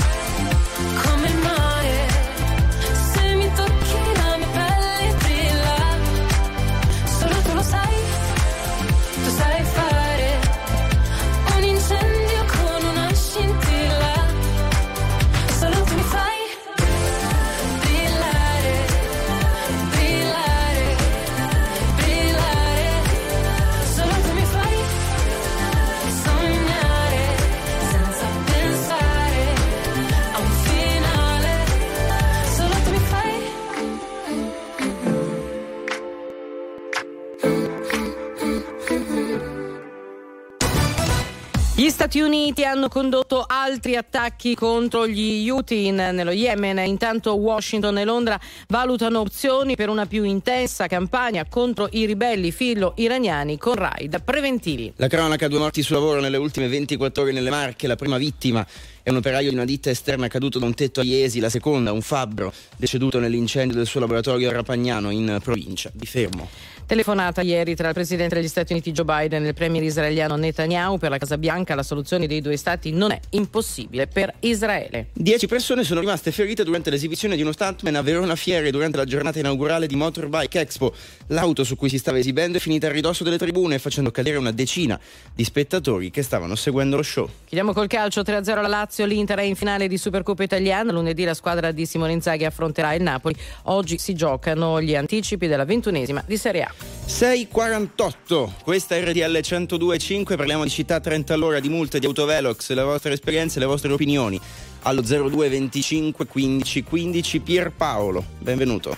Stati Uniti hanno condotto altri attacchi contro gli Houthi nello Yemen. Intanto Washington e Londra valutano opzioni per una più intensa campagna contro i ribelli filo-iraniani con raid preventivi. La cronaca, due morti sul lavoro nelle ultime 24 ore nelle Marche. La prima vittima è un operaio di una ditta esterna caduto da un tetto a Iesi. La seconda, un fabbro, deceduto nell'incendio del suo laboratorio a Rapagnano in provincia di Fermo. Telefonata ieri tra il presidente degli Stati Uniti Joe Biden e il premier israeliano Netanyahu per la Casa Bianca. La soluzione dei due stati non è impossibile per Israele. Dieci persone sono rimaste ferite durante l'esibizione di uno stuntman a Verona Fiere durante la giornata inaugurale di Motorbike Expo. L'auto su cui si stava esibendo è finita a ridosso delle tribune, facendo cadere una decina di spettatori che stavano seguendo lo show. Chiudiamo col calcio 3-0 alla Lazio, l'Inter è in finale di Supercoppa italiana, lunedì la squadra di Simone Inzaghi affronterà il Napoli, oggi si giocano gli anticipi della ventunesima di Serie A. 648, questa è RTL 102.5, parliamo di città 30 all'ora, di multe, di autovelox, le vostre esperienze, le vostre opinioni. Allo 02 25 15 15 Pierpaolo, benvenuto.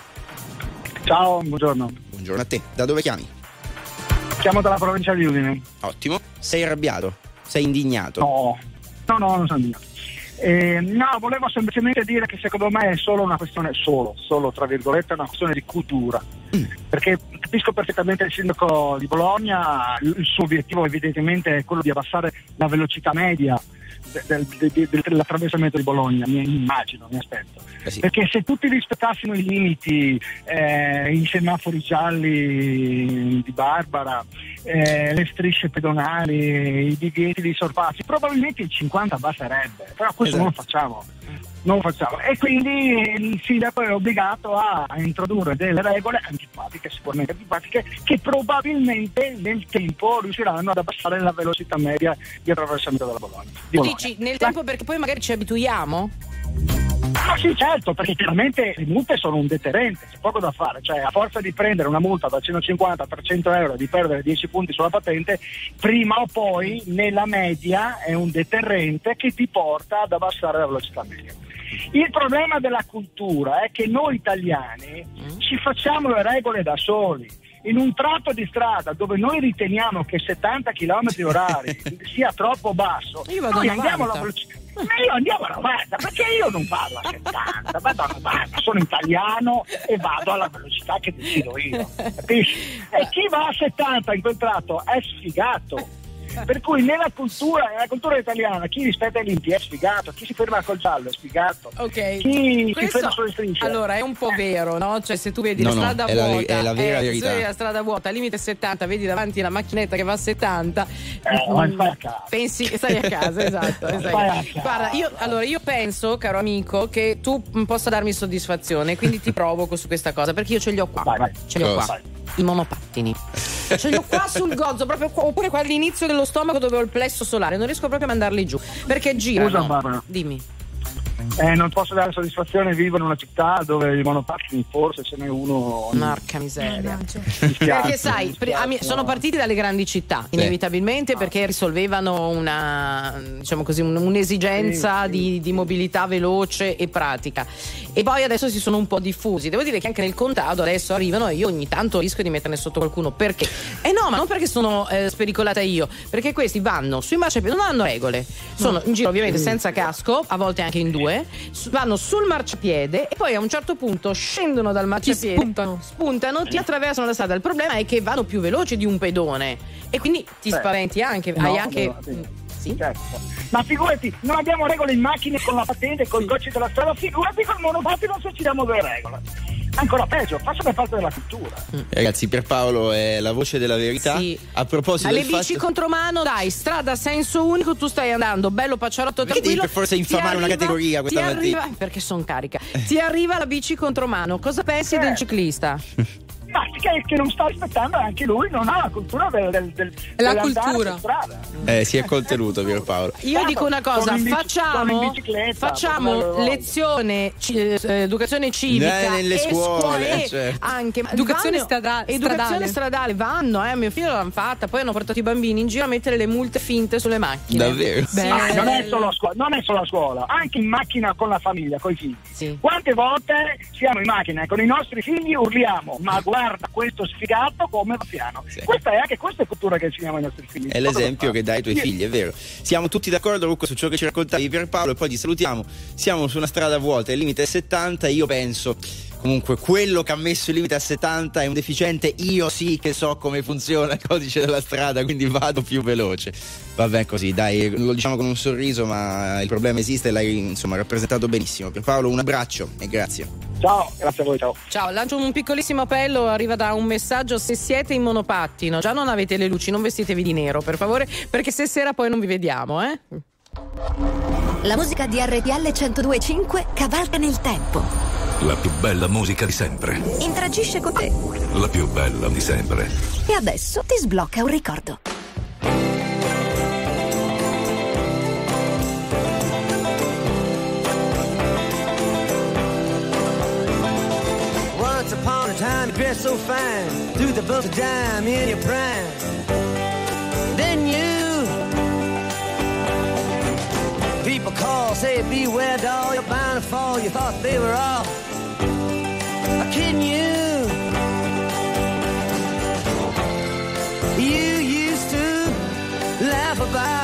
Ciao, buongiorno. Buongiorno a te, da dove chiami? Chiamo dalla provincia di Udine. Ottimo, sei arrabbiato? Sei indignato? No, no, no, non sono io. Eh, no, volevo semplicemente dire che secondo me è solo una questione, solo, solo tra virgolette, una questione di cultura. Perché capisco perfettamente il sindaco di Bologna, il suo obiettivo evidentemente è quello di abbassare la velocità media del- de- de- de- dell'attraversamento di Bologna, mi immagino, mi aspetto. Eh sì. Perché se tutti rispettassimo i limiti, eh, i semafori gialli di Barbara, eh, le strisce pedonali, i divieti di sorpassi, probabilmente il 50 basterebbe, però questo non lo facciamo. Non lo facciamo. E quindi il sindaco è obbligato a introdurre delle regole antipatiche, sicuramente antipatiche, che probabilmente nel tempo riusciranno ad abbassare la velocità media di attraversamento della Bologna. di Bologna. Dici nel tempo perché poi magari ci abituiamo? Ah sì, certo, perché chiaramente le multe sono un deterrente, c'è poco da fare, cioè a forza di prendere una multa da 150 per 100 euro e di perdere 10 punti sulla patente, prima o poi nella media è un deterrente che ti porta ad abbassare la velocità media. Il problema della cultura è che noi italiani ci facciamo le regole da soli. In un tratto di strada dove noi riteniamo che 70 km orari sia troppo basso, noi andiamo alla 90. velocità. Ma io andiamo a 90 perché io non vado a 70, vado a 90, sono italiano e vado alla velocità che decido io, capisci? E chi va a 70 in quel tratto è sfigato. Per cui nella cultura, nella cultura italiana chi rispetta i limiti è sfigato, chi si ferma col giallo è sfigato, Ok. chi si Questo- ferma sulle strisce. Allora è un po' vero, no? Cioè se tu vedi No, la no, strada è la- vuota, è la vera eh, se verità. vedi la strada vuota, limite 70, vedi davanti la macchinetta che va a 70, Eh, ma stai a casa. pensi che stai a casa, esatto. [laughs] casa. Guarda, io, allora io penso, caro amico, che tu mm, possa darmi soddisfazione, quindi ti provoco su questa cosa, perché io ce li ho qua. Vai, vai. Ce li ho Cosa? qua. I monopattini. Ce li ho qua sul gozzo, proprio qua, oppure qua all'inizio dello stomaco dove ho il plesso solare. Non riesco proprio a mandarli giù. Perché girano. Scusa, Barbara. Dimmi. Eh, non posso dare soddisfazione, vivo in una città dove i monopattini forse ce n'è uno. Marca miseria. Mi spiace, Perché sai, spiace, sono no. partiti dalle grandi città, inevitabilmente perché risolvevano una, diciamo così, un- un'esigenza Sì, sì, di, di mobilità veloce e pratica. E poi adesso si sono un po' diffusi. Devo dire che anche nel contado adesso arrivano e io ogni tanto rischio di metterne sotto qualcuno. Perché? Eh no, ma non perché sono eh, spericolata io, perché questi vanno sui marciapiedi, non hanno regole. Sono in giro ovviamente senza casco, a volte anche in due, su- vanno sul marciapiede e poi a un certo punto scendono dal marciapiede spuntano. spuntano, ti attraversano la strada. Il problema è che vanno più veloci di un pedone e quindi ti Beh, spaventi anche. no, hai anche. no, sì. Sì? Certo. Ma figurati, non abbiamo regole in macchine con la patente, con i codici della strada, figurati col monopattino se ci diamo delle regole. Ancora peggio, fa sempre parte della cultura. Ragazzi, Pierpaolo è la voce della verità. Sì. A proposito Alle del bici fatto... contromano, dai, strada a senso unico, tu stai andando, bello pacciarotto Perché devi tranquillo. per forza infamare una categoria questa ti mattina? arriva- perché sono carica. Ti arriva la bici contromano, cosa pensi Eh. del ciclista? [laughs] Ma che, che non sta rispettando anche lui, non ha la cultura del, del, del La cultura. strada. Eh, si è contenuto Pierpaolo. Io Certo, dico una cosa, facciamo, facciamo lezione, ci- eh, educazione civica Eh, nelle e scuole, e certo. anche Educazione vanno- stradale- educazione stradale. vanno, eh, mio figlio l'hanno fatta, poi hanno portato i bambini in giro a mettere le multe finte sulle macchine. Davvero? Beh, Ma non è, solo a scuola, non è solo a scuola, anche in macchina con la famiglia, con i figli. Sì. Quante volte siamo in macchina e con i nostri figli urliamo, ma guarda questo sfigato come va piano. Sì. Questa è anche questa è cultura che insegniamo ai nostri figli. È l'esempio che dai ai tuoi Sì. figli, è vero. Siamo tutti d'accordo Luca su ciò che ci raccontavi Pierpaolo e poi ti salutiamo. Siamo su una strada vuota, il limite è 70, io penso comunque quello che ha messo il limite a 70 è un deficiente, io sì che so come funziona il codice della strada, quindi vado più veloce. Vabbè così, dai, lo diciamo con un sorriso, ma il problema esiste e l'hai insomma rappresentato benissimo. Pierpaolo, un abbraccio e grazie. Ciao, grazie a voi, ciao. Ciao, lancio un piccolissimo appello, arriva da un messaggio, se siete in monopattino, già non avete le luci, non vestitevi di nero, per favore, perché se sera poi non vi vediamo, eh? La musica di RTL 1025 cavalca nel tempo. La più bella musica di sempre. Interagisce con te. La più bella di sempre. E adesso ti sblocca un ricordo. Once upon a time, you dressed so fine, threw the book of dime in your prime. People call, say beware, doll, you're bound to fall. You thought they were all kidding you. You used to laugh about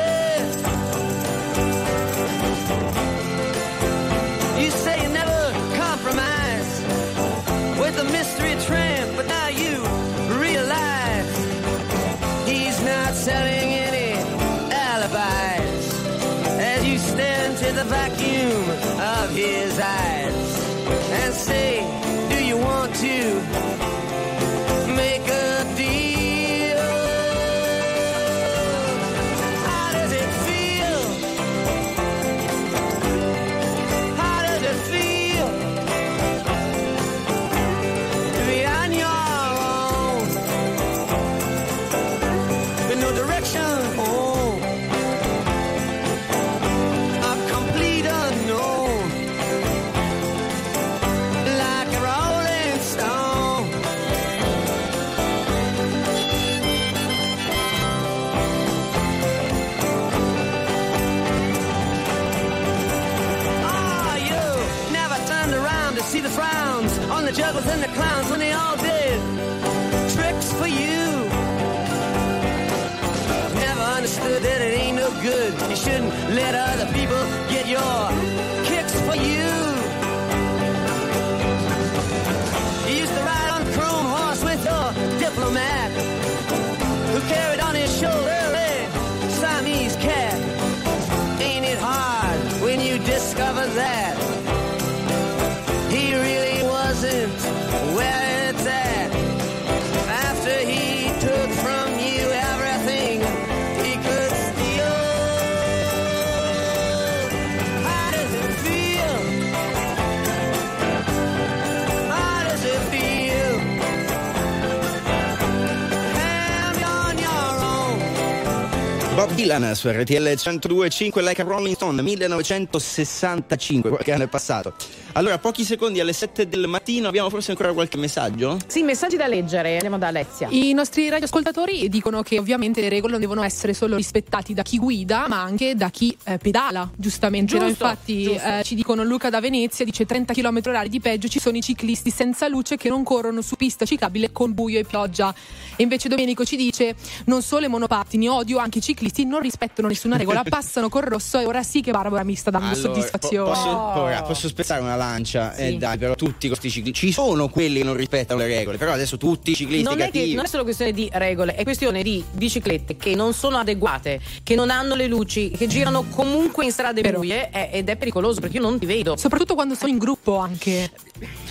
Dylan su RTL 102.5 Like a Rolling Stone 1965, qualche anno è passato. Allora, pochi secondi alle 7 del mattino, abbiamo forse ancora qualche messaggio? Sì, messaggi da leggere, andiamo da Alessia. I nostri radioascoltatori dicono che ovviamente le regole non devono essere solo rispettati da chi guida, ma anche da chi eh, pedala, giustamente. No, Giusto, infatti giusto. eh, ci dicono Luca da Venezia, dice 30 km orari di peggio, ci sono i ciclisti senza luce che non corrono su pista ciclabile con buio e pioggia. E invece Domenico ci dice non solo i monopattini, odio anche i ciclisti, non rispettano nessuna regola, [laughs] passano col rosso e ora sì che Barbara mi sta dando Allora, soddisfazione. po- posso, ora, posso spezzare una lancia? Eh dai, però tutti questi ciclisti. Ci sono quelli che non rispettano le regole, però adesso tutti i ciclisti Non è, cattivi. che, non è solo questione di regole, è questione di biciclette che non sono adeguate, che non hanno le luci, che girano comunque in strade buie eh, ed è pericoloso perché io non ti vedo. Soprattutto quando sono in gruppo anche.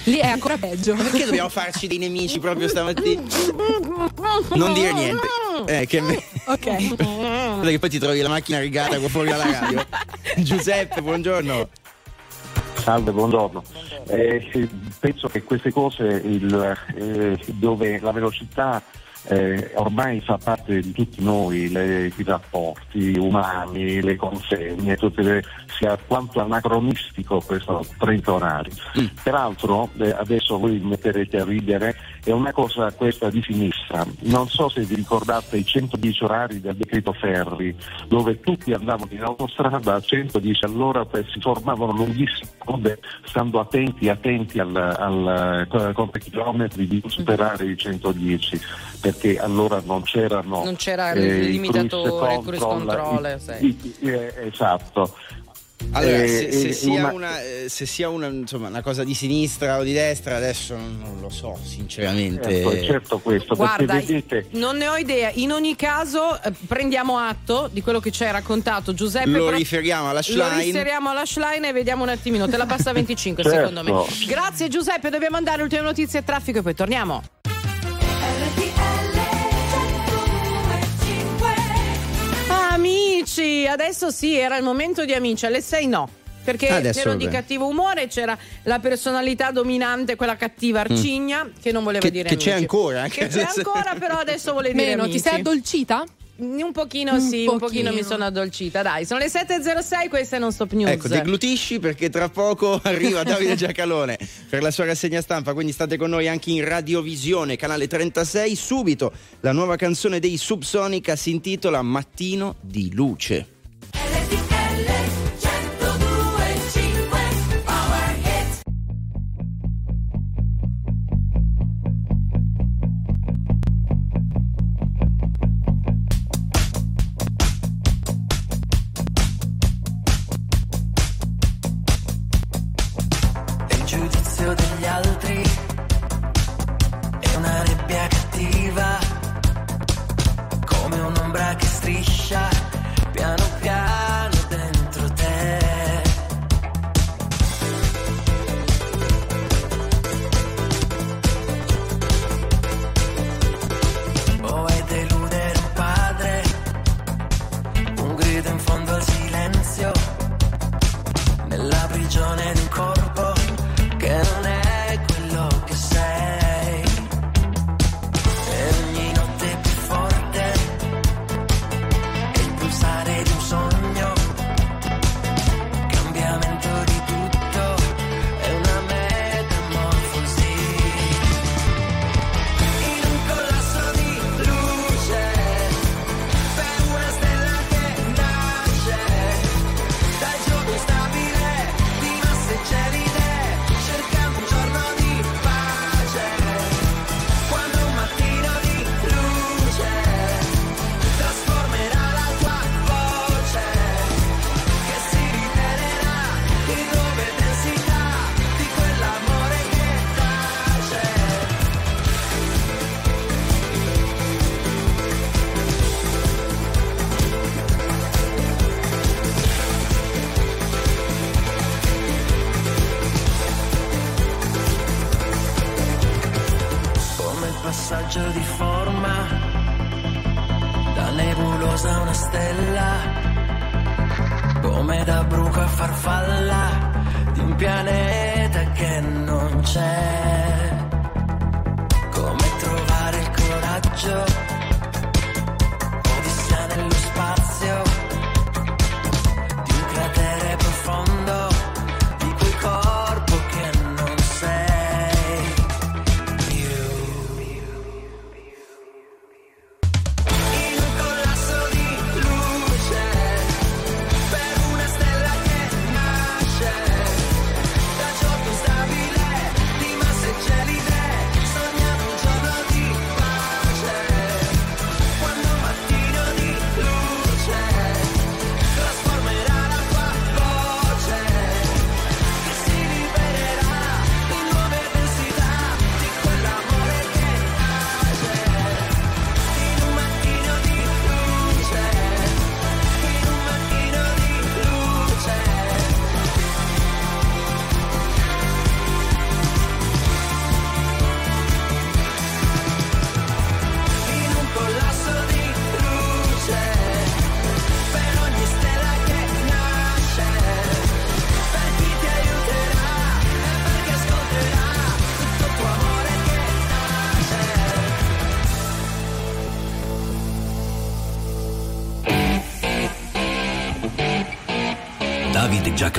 Lì è ancora peggio. Ma perché dobbiamo farci dei nemici proprio stamattina? Non dire niente. Eh, che me... Ok. Guarda che poi ti trovi la macchina rigata fuori dalla radio. [laughs] Giuseppe, buongiorno. Salve, buongiorno. Eh, penso che queste cose, il, eh, dove la velocità eh, ormai fa parte di tutti noi, le- i rapporti umani, le consegne, tutte le- sia quanto anacronistico questo 30 orari. Peraltro, eh, adesso voi metterete a ridere, è una cosa questa di sinistra. Non so se vi ricordate i 110 orari del decreto Ferri, dove tutti andavano in autostrada a 110 all'ora e si formavano lunghissime code, stando attenti, attenti al, al eh, contachilometri di non superare i 110, perché allora non c'erano Non c'era eh, il i limitatore, il cruise cruise control, i- sì. i- eh, esatto. Allora, Eh, se, se sia, una- una, eh, se sia una, insomma, una cosa di sinistra o di destra, adesso non lo so, sinceramente. Certo, certo questo, Guarda, vedete, non ne ho idea. In ogni caso, eh, prendiamo atto di quello che ci hai raccontato Giuseppe. Lo però- riferiamo alla Lo Schlein. riferiamo alla Schlein e vediamo un attimino. Te la passa a 25 Certo. secondo me. Grazie Giuseppe, dobbiamo andare. Ultime notizie traffico e poi torniamo. Amici, adesso sì, era il momento di amici, alle 6 no. Perché Adesso c'ero di vabbè. cattivo umore, c'era la personalità dominante, quella cattiva arcigna, che non voleva Che- dire che c'è amici. ancora, Che c'è ancora, però adesso vuole dire Meno, ti amici. sei addolcita? Un pochino sì, un pochino mi sono addolcita. Dai, sono le 7.06, questa è Non Stop News. Ecco, deglutisci perché tra poco [laughs] arriva Davide Giacalone per la sua rassegna stampa, quindi state con noi anche in radiovisione, canale 36. Subito la nuova canzone dei Subsonica si intitola Mattino di luce.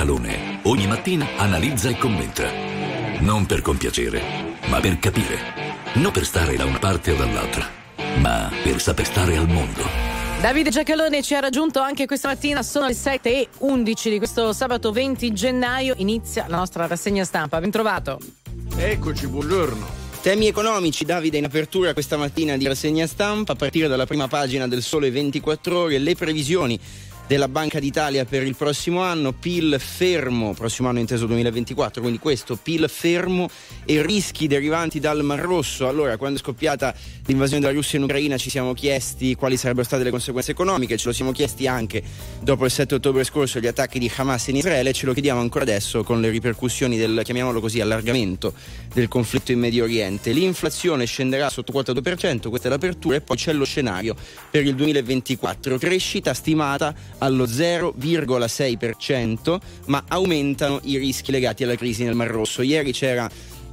Giacalone ogni mattina analizza e commenta. Non per compiacere, ma per capire. Non per stare da una parte o dall'altra, ma per saper stare al mondo. Davide Giacalone ci ha raggiunto anche questa mattina, sono le 7 e 11 di questo sabato 20 gennaio, inizia la nostra rassegna stampa. Ben trovato. Eccoci, buongiorno. Temi economici, Davide, in apertura questa mattina di rassegna stampa, a partire dalla prima pagina del Sole 24 Ore, le previsioni della Banca d'Italia per il prossimo anno, PIL fermo, prossimo anno inteso 2024, quindi questo PIL fermo e rischi derivanti dal Mar Rosso. Allora, quando è scoppiata l'invasione della Russia in Ucraina ci siamo chiesti quali sarebbero state le conseguenze economiche, ce lo siamo chiesti anche dopo il 7 ottobre scorso gli attacchi di Hamas in Israele, ce lo chiediamo ancora adesso con le ripercussioni del, chiamiamolo così, allargamento del conflitto in Medio Oriente. L'inflazione scenderà sotto quota 2%, questa è l'apertura, e poi c'è lo scenario per il 2024, crescita stimata allo 0,6%, ma aumentano i rischi legati alla crisi nel Mar Rosso. Ieri c'era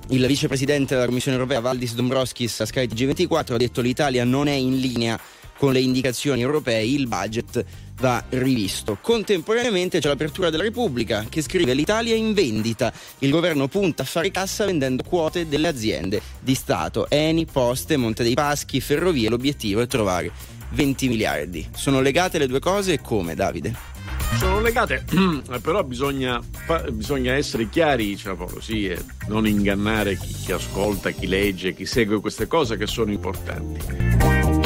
il vicepresidente della Commissione europea Valdis Dombrovskis a Sky TG24 ha detto l'Italia non è in linea con le indicazioni europee, il budget va rivisto. Contemporaneamente c'è l'apertura della Repubblica che scrive l'Italia in vendita, il governo punta a fare cassa vendendo quote delle aziende di Stato, Eni, Poste, Monte dei Paschi, Ferrovie, l'obiettivo è trovare 20 miliardi. Sono legate le due cose e come Davide? Sono legate, [clears throat] però bisogna, bisogna essere chiari, diciamo così, e non ingannare chi, chi ascolta, chi legge, chi segue queste cose che sono importanti.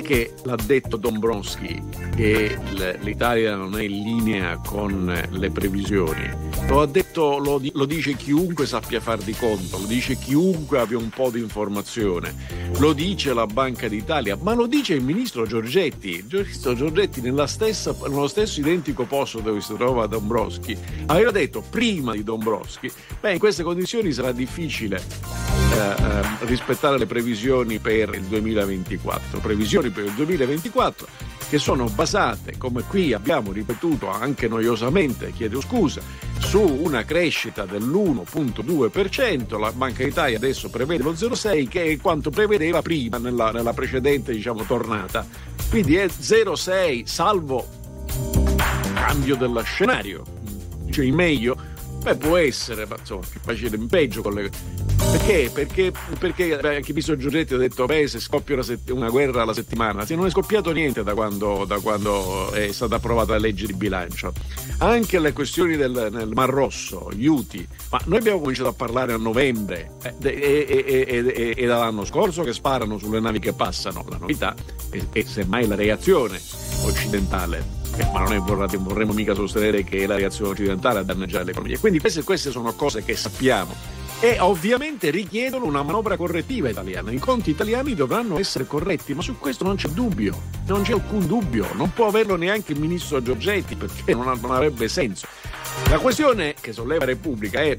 È che l'ha detto Dombrovski che l'Italia non è in linea con le previsioni, lo detto, lo, lo dice chiunque sappia far di conto, lo dice chiunque abbia un po' di informazione, lo dice la Banca d'Italia, ma lo dice il ministro Giorgetti. Il ministro Giorgetti stessa- nello stesso identico posto dove si trova Dombrovski aveva detto prima di Dombrovski, beh in queste condizioni sarà difficile eh, eh, rispettare le previsioni per il 2024. Previsioni per il 2024 che sono basate, come qui abbiamo ripetuto anche noiosamente, chiedo scusa, su una crescita dell'1.2%, la Banca d'Italia adesso prevede lo 0,6 che è quanto prevedeva prima nella, nella precedente diciamo, tornata, quindi è 0,6 salvo cambio dello scenario, cioè il meglio. Beh, può essere, ma insomma, più facile in peggio con le... Perché? Perché, perché beh, anche Piso Giorgetti ha detto, beh, se scoppia una, sett- una guerra alla settimana, se non è scoppiato niente da quando, da quando è stata approvata la legge di bilancio. Anche le questioni del Mar Rosso, gli UTI, ma noi abbiamo cominciato a parlare a novembre eh, e, e- e- e- e dall'anno scorso che sparano sulle navi che passano. La novità è, è semmai la reazione occidentale eh, ma non è, vorrete- vorremmo mica sostenere che è la reazione occidentale a danneggiare l'economia. Quindi queste, queste sono cose che sappiamo e ovviamente richiedono una manovra correttiva italiana. I conti italiani dovranno essere corretti, ma su questo non c'è dubbio, non c'è alcun dubbio, non può averlo neanche il ministro Giorgetti perché non, avrebbe senso. La questione che solleva Repubblica è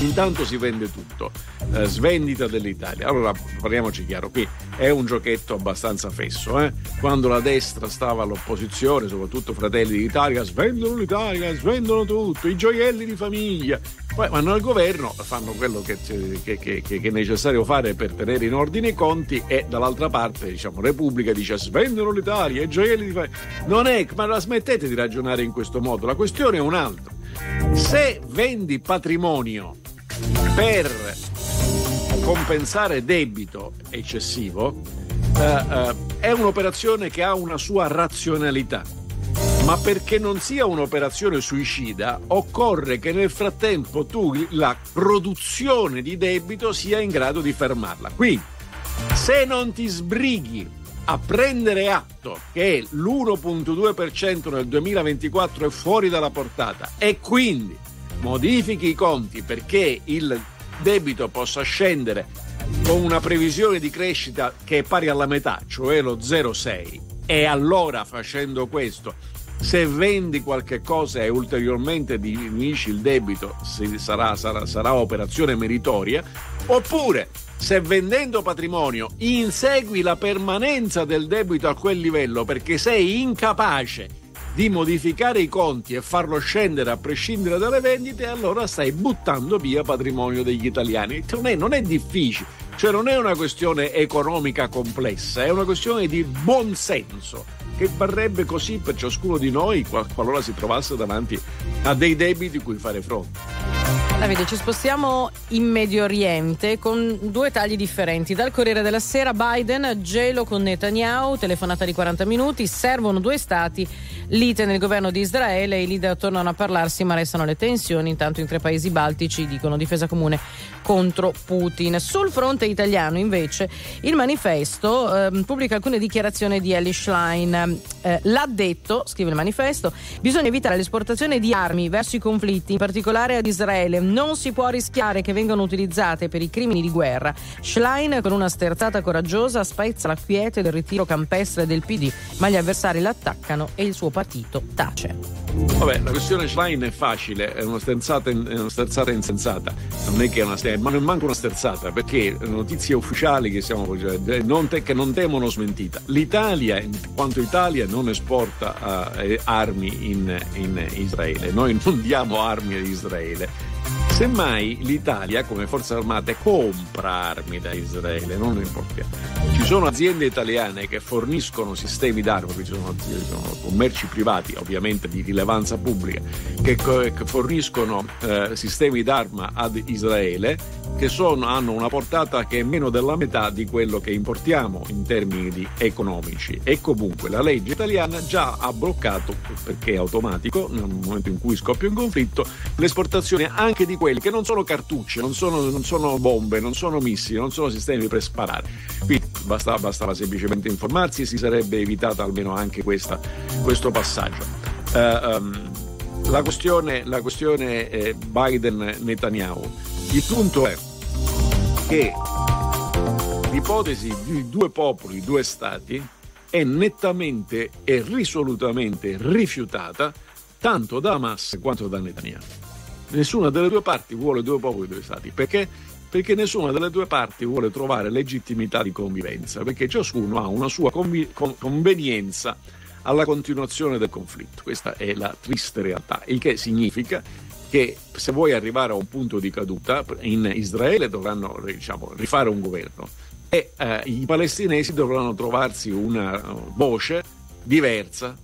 Intanto si vende tutto, eh, svendita dell'Italia. Allora parliamoci chiaro, qui è un giochetto abbastanza fesso. Eh? Quando la destra stava all'opposizione, soprattutto Fratelli d'Italia, svendono l'Italia, svendono tutto, i gioielli di famiglia. Poi vanno al governo, fanno quello che, che- che- che è necessario fare per tenere in ordine i conti e dall'altra parte, diciamo, Repubblica dice svendono l'Italia, i gioielli di famiglia. Non è, ma la smettete di ragionare in questo modo, la questione è un'altra. Se vendi patrimonio per compensare debito eccessivo, eh, eh, è un'operazione che ha una sua razionalità. Ma perché non sia un'operazione suicida, occorre che nel frattempo tu la produzione di debito sia in grado di fermarla. Quindi, se non ti sbrighi a prendere atto che l'1.2% nel 2024 è fuori dalla portata e quindi modifichi i conti perché il debito possa scendere con una previsione di crescita che è pari alla metà, cioè lo 0,6, e allora facendo questo, se vendi qualche cosa e ulteriormente diminuisci il debito, sarà, sarà- sarà operazione meritoria, oppure se vendendo patrimonio insegui la permanenza del debito a quel livello perché sei incapace di modificare i conti e farlo scendere a prescindere dalle vendite, allora stai buttando via patrimonio degli italiani. Non è, non è difficile, cioè non è una questione economica complessa, è una questione di buonsenso che varrebbe così per ciascuno di noi qual- qualora si trovasse davanti a dei debiti cui fare fronte. Davide, ci spostiamo in Medio Oriente con due tagli differenti. Dal Corriere della Sera, Biden, gelo con Netanyahu, telefonata di 40 minuti, servono due stati, lite nel governo di Israele, i leader tornano a parlarsi ma restano le tensioni, intanto in tre paesi baltici dicono difesa comune contro Putin. Sul fronte italiano invece il manifesto ehm, pubblica alcune dichiarazioni di Ellie Schlein. Eh, l'ha detto, scrive il manifesto, bisogna evitare l'esportazione di armi verso i conflitti, in particolare ad Israele. Non si può rischiare che vengano utilizzate per i crimini di guerra. Schlein, con una sterzata coraggiosa, spezza la quiete del ritiro campestre del PD, ma gli avversari l'attaccano e il suo partito tace. Vabbè, la questione Schlein è facile, è una sterzata, insensata. Non è che è una sterzata, ma non manca una sterzata, perché notizie ufficiali che, siamo, cioè, non te- che non temono smentita. L'Italia, in quanto Italia, non esporta eh, armi in, in Israele. Noi non diamo armi ad Israele. Semmai l'Italia, come forze armate, compra armi da Israele, non le importiamo. Ci sono aziende italiane che forniscono sistemi d'arma, ci sono, ci sono commerci privati, ovviamente di rilevanza pubblica, che, co- che forniscono eh, sistemi d'arma ad Israele che sono- hanno una portata che è meno della metà di quello che importiamo in termini economici. E comunque la legge italiana già ha bloccato, perché è automatico, nel momento in cui scoppia un conflitto, l'esportazione anche di quelli che non sono cartucce, non sono, non sono bombe, non sono missili, non sono sistemi per sparare. Qui bastava, bastava semplicemente informarsi e si sarebbe evitata almeno anche questa- questo passaggio. Eh, ehm, la questione, la questione eh, Biden-Netanyahu. Il punto è che l'ipotesi di due popoli, due stati è nettamente e risolutamente rifiutata tanto da Hamas quanto da Netanyahu. Nessuna delle due parti vuole due popoli, due stati. Perché? Perché nessuna delle due parti vuole trovare legittimità di convivenza, perché ciascuno ha una sua convi- con- convenienza alla continuazione del conflitto. Questa è la triste realtà, il che significa che se vuoi arrivare a un punto di caduta, in Israele dovranno diciamo, rifare un governo e eh, i palestinesi dovranno trovarsi una voce diversa,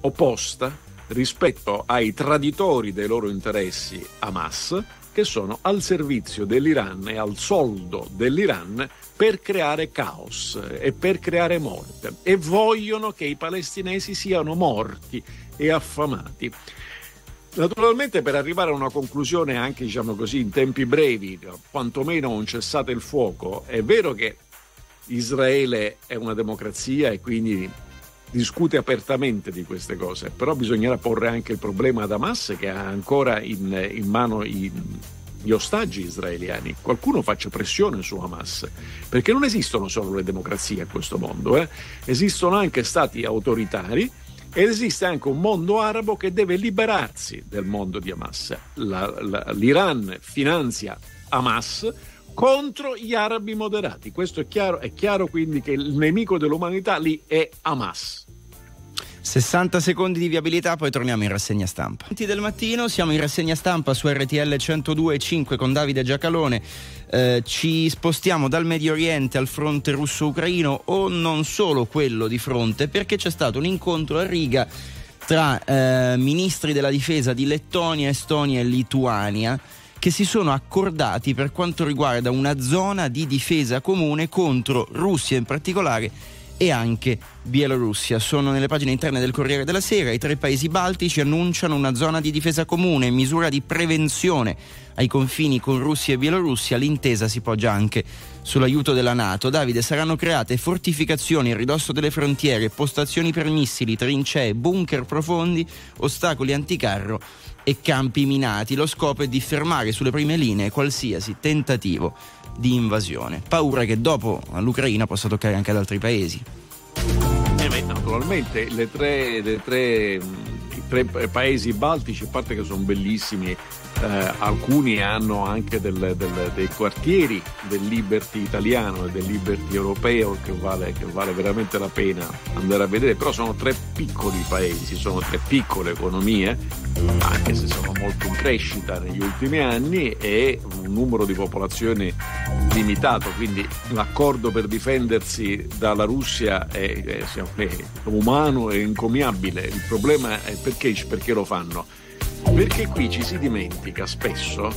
opposta rispetto ai traditori dei loro interessi Hamas, che sono al servizio dell'Iran e al soldo dell'Iran per creare caos e per creare morte e vogliono che i palestinesi siano morti e affamati. Naturalmente per arrivare a una conclusione anche diciamo così in tempi brevi, quantomeno un cessate il fuoco, è vero che Israele è una democrazia e quindi discute apertamente di queste cose, però bisognerà porre anche il problema ad Hamas che ha ancora in, in mano i, gli ostaggi israeliani. Qualcuno faccia pressione su Hamas, perché non esistono solo le democrazie a questo mondo, eh? esistono anche stati autoritari Ed esiste anche un mondo arabo che deve liberarsi del mondo di Hamas. La- la- L'Iran finanzia Hamas contro gli arabi moderati. Questo è chiaro, è chiaro quindi che il nemico dell'umanità lì è Hamas. 60 secondi di viabilità, poi torniamo in rassegna stampa. del mattino, siamo in rassegna stampa su RTL 102.5 con Davide Giacalone. Eh, ci spostiamo dal Medio Oriente al fronte russo-ucraino o non solo quello di fronte, perché c'è stato un incontro a Riga tra eh, ministri della difesa di Lettonia, Estonia e Lituania che si sono accordati per quanto riguarda una zona di difesa comune contro Russia in particolare e anche Bielorussia. Sono nelle pagine interne del Corriere della Sera. I tre paesi baltici annunciano una zona di difesa comune, misura di prevenzione ai confini con Russia e Bielorussia. L'intesa si poggia anche sull'aiuto della Nato. Davide, saranno create fortificazioni a ridosso delle frontiere, postazioni per missili, trincee, bunker profondi, ostacoli anticarro e campi minati. Lo scopo è di fermare sulle prime linee qualsiasi tentativo di invasione. Paura che dopo l'Ucraina possa toccare anche ad altri paesi. Eh beh, naturalmente le tre, le tre, mh, i tre paesi baltici, a parte che sono bellissimi, eh, alcuni hanno anche del- del- dei quartieri del Liberty italiano e del Liberty europeo che vale, che vale veramente la pena andare a vedere, però sono tre piccoli paesi, sono tre piccole economie, anche se sono molto in crescita negli ultimi anni e un numero di popolazione limitato, quindi l'accordo per difendersi dalla Russia è, è- è umano e encomiabile, il problema è perché, perché lo fanno? Perché qui ci si dimentica spesso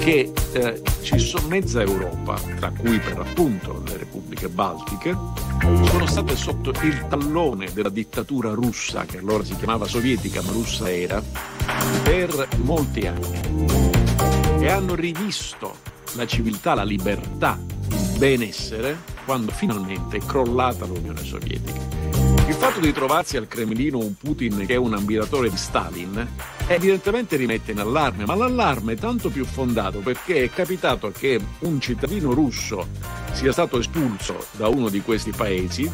che eh, ci sono mezza Europa, tra cui per appunto le repubbliche baltiche, sono state sotto il tallone della dittatura russa, che allora si chiamava sovietica ma russa era, per molti anni e hanno rivisto la civiltà, la libertà, il benessere quando finalmente è crollata l'Unione Sovietica. Il fatto di trovarsi al Cremlino un Putin che è un ammiratore di Stalin evidentemente rimette in allarme, ma l'allarme è tanto più fondato perché è capitato che un cittadino russo sia stato espulso da uno di questi paesi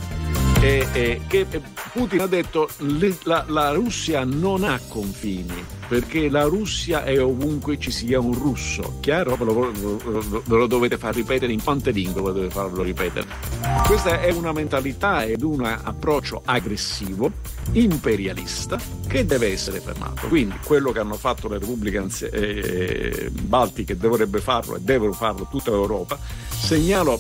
e, e che Putin ha detto "Le- la, la Russia non ha confini perché la Russia è ovunque ci sia un russo. Chiaro? Ve lo, ve lo dovete far ripetere in quante lingue ve dovete farlo ripetere. Questa è una mentalità ed un approccio aggressivo, imperialista, che deve essere fermato. Quindi quello che hanno fatto le repubbliche anzi- eh, baltiche dovrebbe farlo e devono farlo tutta l'Europa. Segnalo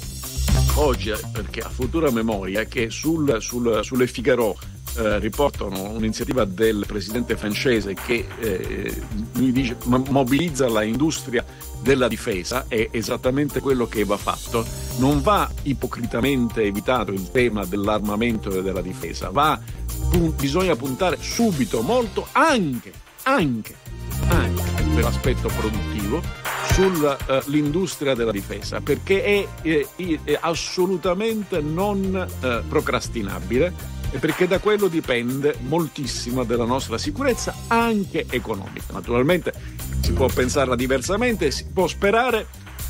oggi, perché a futura memoria, che sul, sul, sulle Figaro eh, riportano un'iniziativa del presidente francese che eh, dice "mo- mobilizza la industria della difesa, è esattamente quello che va fatto. Non va ipocritamente evitato il tema dell'armamento e della difesa, va, pun- bisogna puntare subito molto anche, anche, anche per l'aspetto produttivo sull'industria della difesa perché è, è- è assolutamente non eh, procrastinabile e perché da quello dipende moltissimo della nostra sicurezza anche economica. Naturalmente si può pensarla diversamente, si può sperare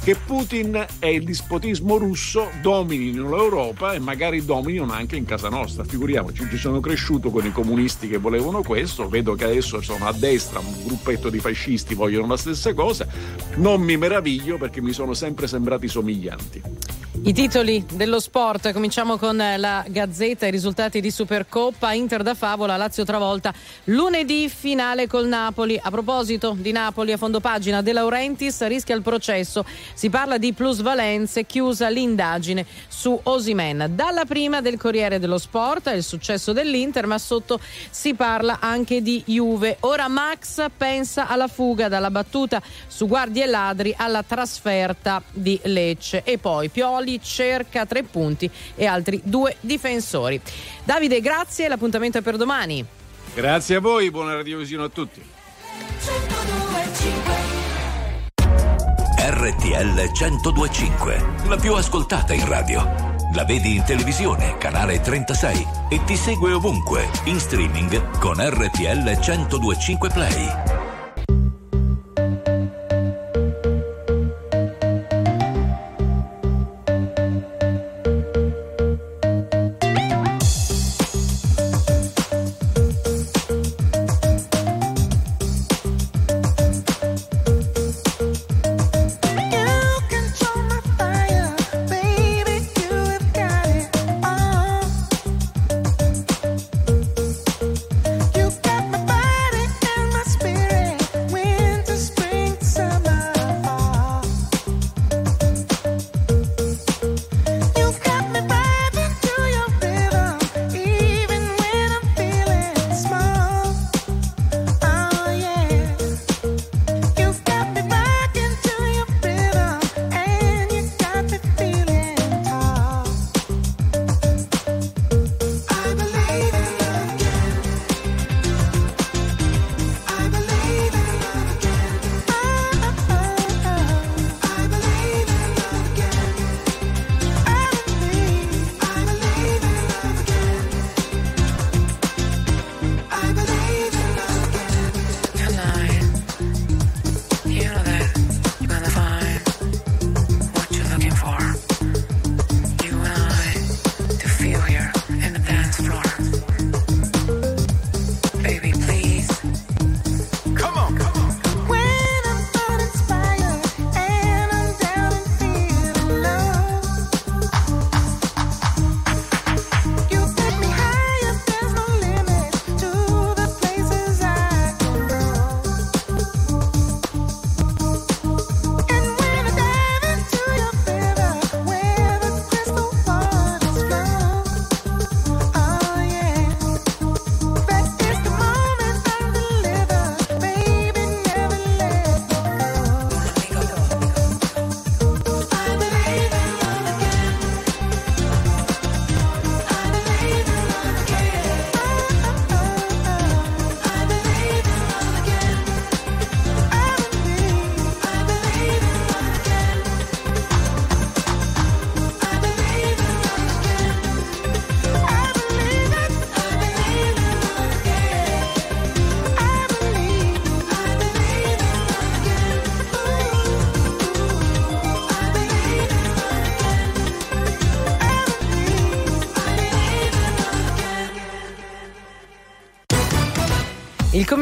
che Putin e il dispotismo russo dominino l'Europa e magari dominino anche in casa nostra. Figuriamoci, ci sono cresciuto con i comunisti che volevano questo, vedo che adesso sono a destra, un gruppetto di fascisti vogliono la stessa cosa, non mi meraviglio perché mi sono sempre sembrati somiglianti. I titoli dello sport, cominciamo con la Gazzetta, i risultati di Supercoppa, Inter da Favola, Lazio travolta, lunedì finale col Napoli. A proposito di Napoli, a fondo pagina, De Laurentiis rischia il processo, si parla di plusvalenze, chiusa l'indagine su Osimen. Dalla prima del Corriere dello Sport, il successo dell'Inter, ma sotto si parla anche di Juve. Ora Max pensa alla fuga dalla battuta su guardie e ladri alla trasferta di Lecce e poi Pioli cerca tre punti e altri due difensori. Davide, grazie, l'appuntamento è per domani. Grazie a voi, buona radiovisione a tutti. RTL 1025, la più ascoltata in radio. La vedi in televisione, canale 36 e ti segue ovunque, in streaming con RTL 1025 Play.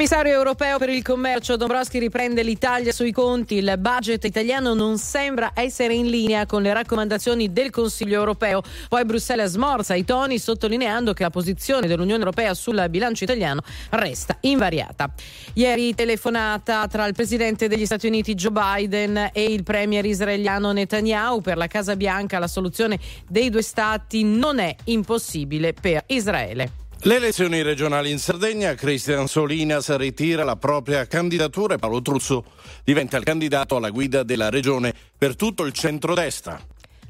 Commissario europeo per il commercio Dombrovski riprende l'Italia sui conti. Il budget italiano non sembra essere in linea con le raccomandazioni del Consiglio europeo. Poi Bruxelles smorza i toni sottolineando che la posizione dell'Unione europea sul bilancio italiano resta invariata. Ieri telefonata tra il presidente degli Stati Uniti Joe Biden e il premier israeliano Netanyahu per la Casa Bianca. La soluzione dei due stati non è impossibile per Israele. Le elezioni regionali in Sardegna, Cristian Solinas ritira la propria candidatura e Paolo Truzzo diventa il candidato alla guida della regione per tutto il centrodestra.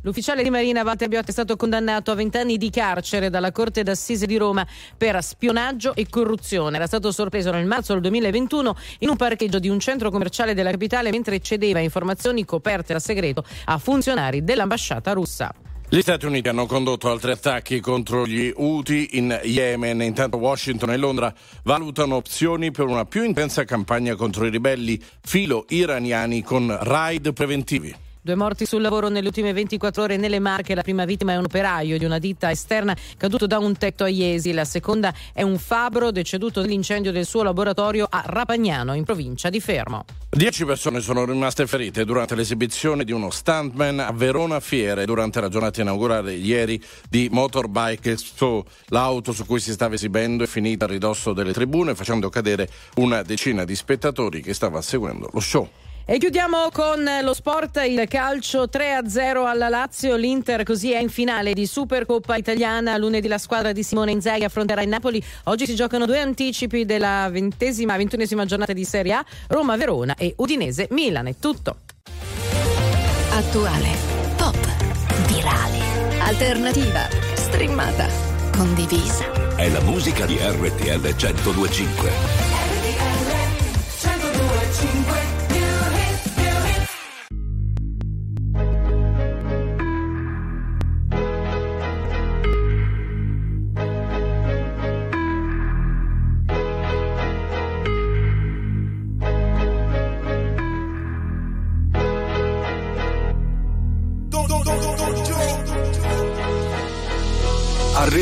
L'ufficiale di Marina Walter Biotti è stato condannato a 20 anni di carcere dalla Corte d'Assise di Roma per spionaggio e corruzione. Era stato sorpreso nel marzo del 2021 in un parcheggio di un centro commerciale della capitale mentre cedeva informazioni coperte da segreto a funzionari dell'ambasciata russa. Gli Stati Uniti hanno condotto altri attacchi contro gli Houthi in Yemen. Intanto Washington e Londra valutano opzioni per una più intensa campagna contro i ribelli filo-iraniani con raid preventivi. Due morti sul lavoro nelle ultime 24 ore nelle Marche. La prima vittima è un operaio di una ditta esterna caduto da un tetto a Iesi. La seconda è un fabbro deceduto nell'incendio del suo laboratorio a Rapagnano, in provincia di Fermo. Dieci persone sono rimaste ferite durante l'esibizione di uno stuntman a Verona Fiere durante la giornata inaugurale ieri di Motorbike Expo. L'auto su cui si stava esibendo è finita a ridosso delle tribune facendo cadere una decina di spettatori che stava seguendo lo show. E chiudiamo con lo sport, il calcio 3-0 alla Lazio, l'Inter così è in finale di Supercoppa italiana, lunedì la squadra di Simone Inzaghi affronterà il Napoli, oggi si giocano due anticipi della ventesima, ventunesima giornata di Serie A, Roma-Verona e Udinese-Milan, è tutto. Attuale, pop, virale, alternativa, streamata, condivisa. È la musica di RTL 1025.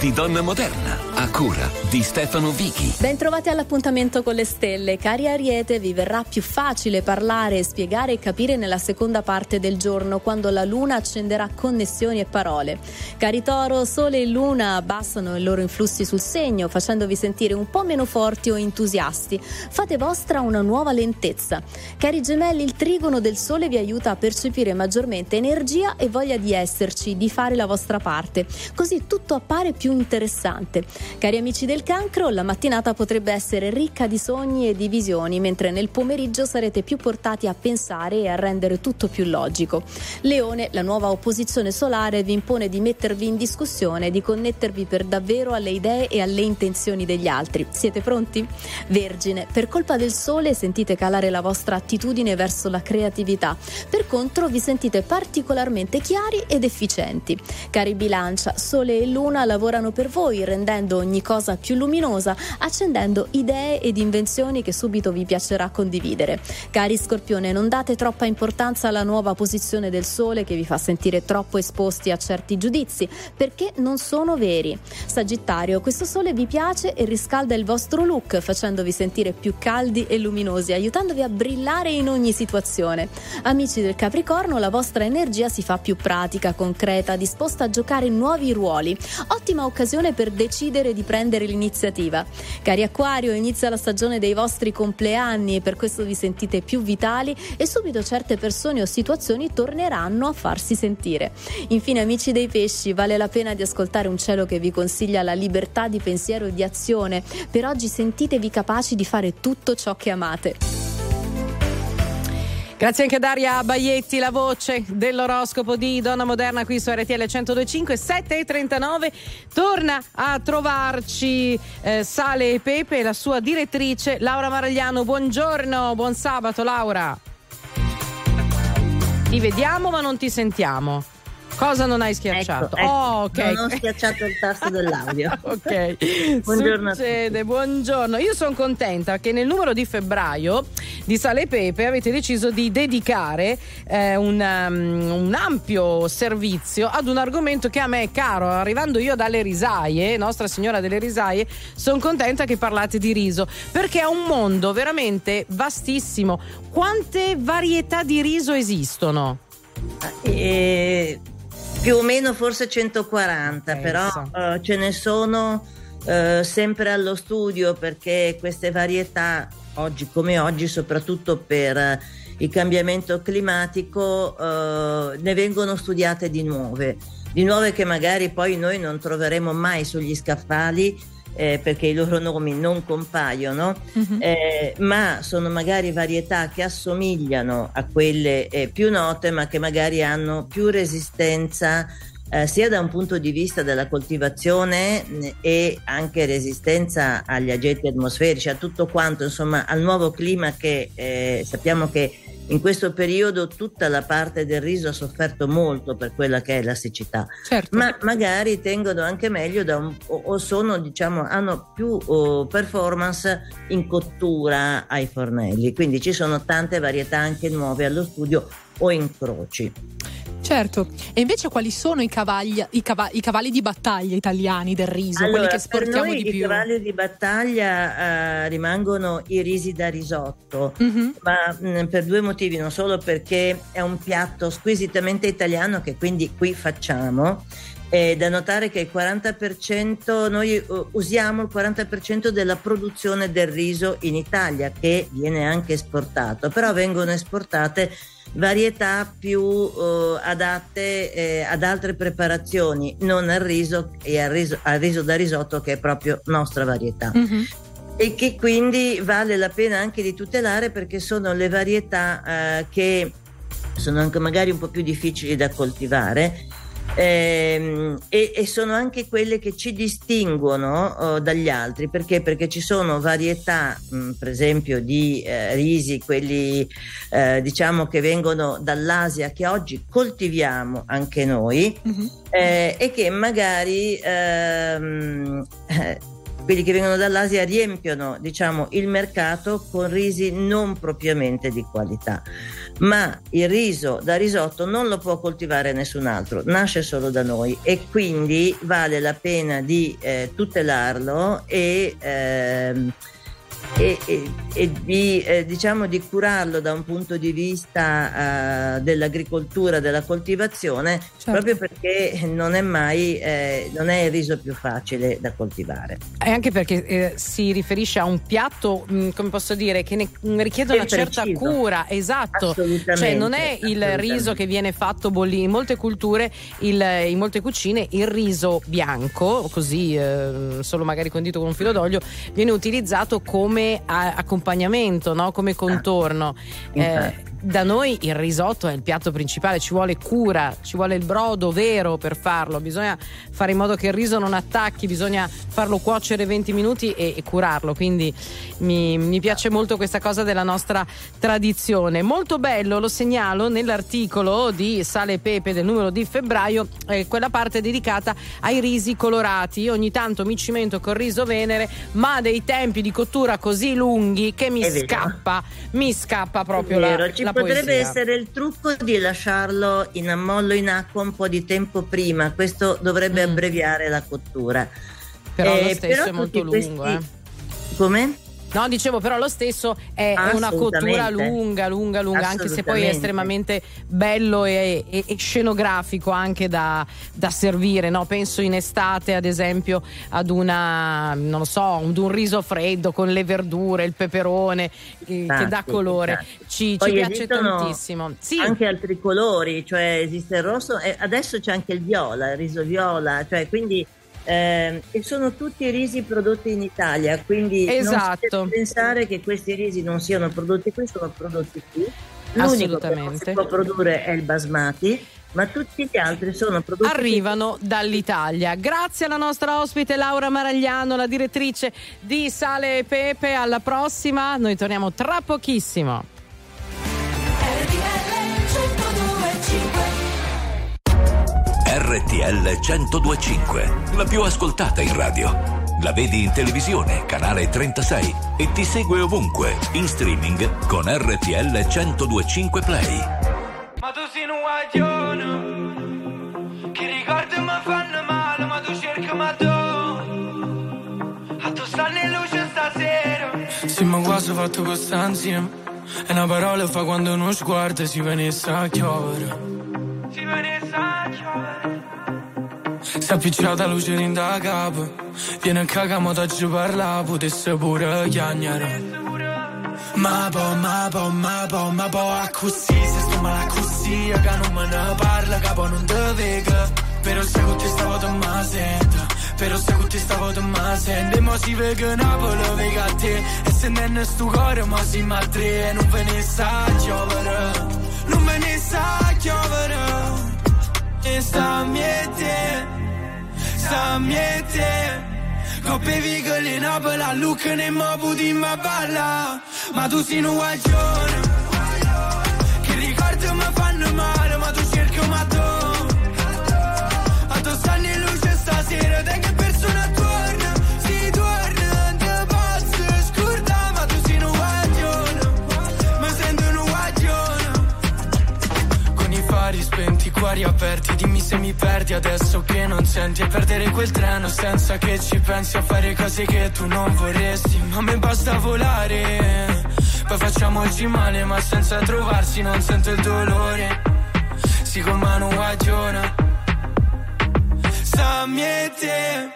di Donna Moderna, a cura di Stefano Vichi. Bentrovati all'appuntamento con le stelle. Cari Ariete, vi verrà più facile parlare, spiegare e capire nella seconda parte del giorno, quando la luna accenderà connessioni e parole. Cari Toro, Sole e Luna abbassano i loro influssi sul segno, facendovi sentire un po' meno forti o entusiasti. Fate vostra una nuova lentezza. Cari Gemelli, il trigono del Sole vi aiuta a percepire maggiormente energia e voglia di esserci, di fare la vostra parte. Così tutto appare più interessante. Cari amici del cancro, la mattinata potrebbe essere ricca di sogni e di visioni, mentre nel pomeriggio sarete più portati a pensare e a rendere tutto più logico. Leone, la nuova opposizione solare vi impone di mettervi in discussione, di connettervi per davvero alle idee e alle intenzioni degli altri. Siete pronti? Vergine, per colpa del sole sentite calare la vostra attitudine verso la creatività. Per contro vi sentite particolarmente chiari ed efficienti. Cari bilancia, sole e luna lavorano per voi, rendendo ogni cosa più luminosa, accendendo idee ed invenzioni che subito vi piacerà condividere. Cari Scorpione, non date troppa importanza alla nuova posizione del Sole che vi fa sentire troppo esposti a certi giudizi, perché non sono veri. Sagittario, questo Sole vi piace e riscalda il vostro look, facendovi sentire più caldi e luminosi, aiutandovi a brillare in ogni situazione. Amici del Capricorno, la vostra energia si fa più pratica, concreta, disposta a giocare nuovi ruoli. Ottima occasione per decidere di prendere l'iniziativa. Cari Acquario, inizia la stagione dei vostri compleanni e per questo vi sentite più vitali e subito certe persone o situazioni torneranno a farsi sentire. Infine, amici dei pesci, vale la pena di ascoltare un cielo che vi consiglia la libertà di pensiero e di azione. Per oggi sentitevi capaci di fare tutto ciò che amate. Grazie anche a Daria Baietti, la voce dell'oroscopo di Donna Moderna qui su RTL 1025, 7 e 39. Torna a trovarci eh, Sale e Pepe, la sua direttrice Laura Maragliano. Buongiorno, buon sabato Laura. Ti vediamo ma non ti sentiamo. Cosa non hai schiacciato? Ecco, ecco. Oh, ok. Non ho schiacciato il tasto dell'audio. [laughs] ok. [laughs] Buongiorno Succede, buongiorno. Io sono contenta che nel numero di febbraio di Sale e Pepe avete deciso di dedicare eh, un, um, un ampio servizio ad un argomento che a me è caro. Arrivando io dalle risaie, Nostra Signora delle Risaie, sono contenta che parlate di riso perché è un mondo veramente vastissimo. Quante varietà di riso esistono? E più o meno forse 140, però eh, ce ne sono eh, sempre allo studio perché queste varietà, oggi come oggi, soprattutto per eh, il cambiamento climatico, eh, ne vengono studiate di nuove, di nuove che magari poi noi non troveremo mai sugli scaffali. Eh, perché i loro nomi non compaiono, eh, ma sono magari varietà che assomigliano a quelle eh, più note, ma che magari hanno più resistenza eh, sia da un punto di vista della coltivazione e anche resistenza agli agenti atmosferici, a tutto quanto, insomma, al nuovo clima che eh, sappiamo che in questo periodo tutta la parte del riso ha sofferto molto per quella che è la siccità, ma magari tengono anche meglio un- o, o sono, diciamo, hanno più oh, performance in cottura ai fornelli, quindi ci sono tante varietà anche nuove allo studio o incroci. Certo, e invece quali sono i cavalli, i cava- i cavalli di battaglia italiani del riso, quelli Allora, che per esportiamo noi di i più? cavalli di battaglia eh, rimangono i risi da risotto, Mhm. ma mh, per due motivi, non solo perché è un piatto squisitamente italiano che quindi qui facciamo. È da notare che il 40% noi eh, usiamo il 40% della produzione del riso in Italia che viene anche esportato, però vengono esportate varietà più eh, adatte eh, ad altre preparazioni, non al riso e al riso, al riso da risotto che è proprio nostra varietà. E che quindi vale la pena anche di tutelare perché sono le varietà eh, che sono anche magari un po' più difficili da coltivare e, e sono anche quelle che ci distinguono oh, dagli altri perché? Perché ci sono varietà, mh, per esempio, di eh, risi, quelli eh, diciamo che vengono dall'Asia, che oggi coltiviamo anche noi eh, e che magari ehm, eh, quelli che vengono dall'Asia riempiono diciamo, il mercato con risi non propriamente di qualità. Ma il riso da risotto non lo può coltivare nessun altro, nasce solo da noi e quindi vale la pena di eh, tutelarlo e, ehm, e, e- e di, eh, diciamo di curarlo da un punto di vista eh, dell'agricoltura, della coltivazione, proprio perché non è mai eh, non è il riso più facile da coltivare. E anche perché eh, si riferisce a un piatto, mh, come posso dire, che ne richiede una certa preciso. cura, esatto. Assolutamente, Cioè non è il riso che viene fatto bollire in molte culture, il- in molte cucine, il riso bianco, così eh, solo magari condito con un filo d'olio, viene utilizzato come a- accompagnamento, no? come contorno. Eh, infatti. Da noi il risotto è il piatto principale, ci vuole cura, ci vuole il brodo vero per farlo, bisogna fare in modo che il riso non attacchi, bisogna farlo cuocere 20 minuti e, e curarlo, quindi mi, mi piace molto questa cosa della nostra tradizione. Molto bello, lo segnalo nell'articolo di Sale e Pepe del numero di febbraio, eh, quella parte dedicata ai risi colorati. Io ogni tanto mi cimento col riso venere, ma dei tempi di cottura così lunghi che mi È vero. scappa, mi scappa proprio È la, vero, ci la potrebbe poesia. essere il trucco di lasciarlo in ammollo in acqua un po' di tempo prima, questo dovrebbe abbreviare la cottura. Mm. Però lo Eh, stesso è tutti molto lungo, questi- eh. Come? No, dicevo, però lo stesso è una cottura lunga, lunga, lunga, anche se poi è estremamente bello e, e- e scenografico anche da, da servire. No? Penso in estate, ad esempio, ad una, non lo so, ad un riso freddo con le verdure, il peperone eh, che dà Infatti, colore. Ci, ci piace tantissimo. Sì. Anche altri colori, cioè esiste il rosso e adesso c'è anche il viola, il riso viola, cioè quindi ehm, e sono tutti risi prodotti in Italia, quindi non si Esatto. pensare che questi risi non siano prodotti qui, sono prodotti qui. L'unico che non si può produrre è il basmati, ma tutti gli altri sono prodotti arrivano dall'Italia. Grazie alla nostra ospite Laura Maragliano, la direttrice di Sale e Pepe. Alla prossima, noi torniamo tra pochissimo. RTL 1025, la più ascoltata in radio. La vedi in televisione, canale 36 e ti segue ovunque, in streaming con RTL 1025 Play. Ma tu sei un guaglione Che ricordi mi fanno male Ma tu cerchi ma tu A tu stanno in luce stasera Sì, ma quasi fatto questa insieme. E una parola fa quando uno sguardo si venisse a chiovere. Si venisse Si è appicciata luce in da capo. Viene a cagamo da giù parla, potesse pure chiagnare. Ma po, ma po, ma po, ma po, a così, se sto male a così, che non me ne parla, capo non te vega. Però se con te stavo te ma sento, però se con te stavo te ma sento. E mo si vega Napoli, vega a te, e se non sto cuore, ma si ma tre, e non ve ne sa chiovere, non ve ne sa chiovere. E sta miete, sta miete. Coppe vigole in Napoli, a Lucca ne mo puti ma balla. Ma tu sei un guaglione. Che ricordi mi fanno male, spenti, i cuori aperti Dimmi se mi perdi adesso che non senti. E perdere quel treno senza che ci pensi A fare cose che tu non vorresti. Ma a me basta volare Poi facciamoci male ma senza trovarsi Non sento il dolore. Si con mano guagiona. Sa miete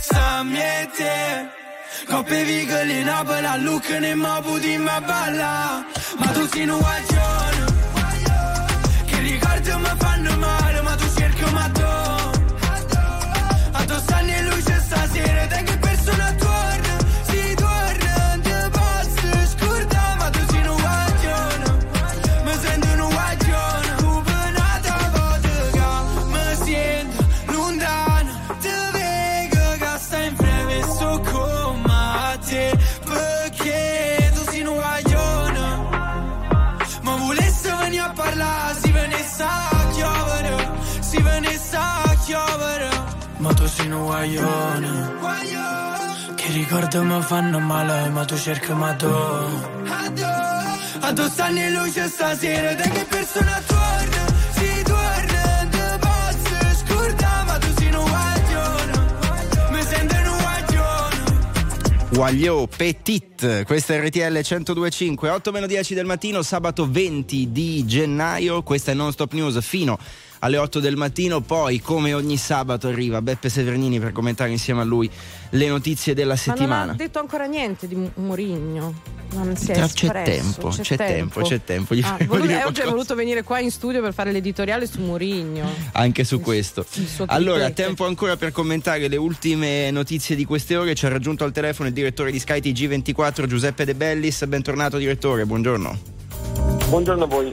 Sa miete Coppe vigole in Napoli a Lucca ne mo puti ma balla. Ma tu sei un guagione che ricordi mi fanno male, ma tu cerchi guaglione. Che ricordo mi fanno male, ma tu cerchi ma tu. Addosso anni luce stasera, da che persona torna? Si torna, posso scordare, ma tu sei un guaglione. Mi sento un guaglione. Guagliò Petit, questa è RTL 1025, 8 meno 10 del mattino, sabato 20 di gennaio, questa è Non Stop News fino alle 8 del mattino, poi come ogni sabato arriva Beppe Severnini per commentare insieme a lui le notizie della Ma non settimana. ha detto ancora niente di Mourinho. Non si è Tra- c'è tempo, c'è tempo, c'è tempo, gli Ah, voluto- eh, oggi è voluto venire qua in studio per fare l'editoriale su Mourinho. Anche su questo. suo Allora, tempo ancora per commentare le ultime notizie di queste ore. Ci ha raggiunto al telefono il direttore di Sky TG24 Giuseppe De Bellis. Bentornato direttore, buongiorno. Buongiorno a voi.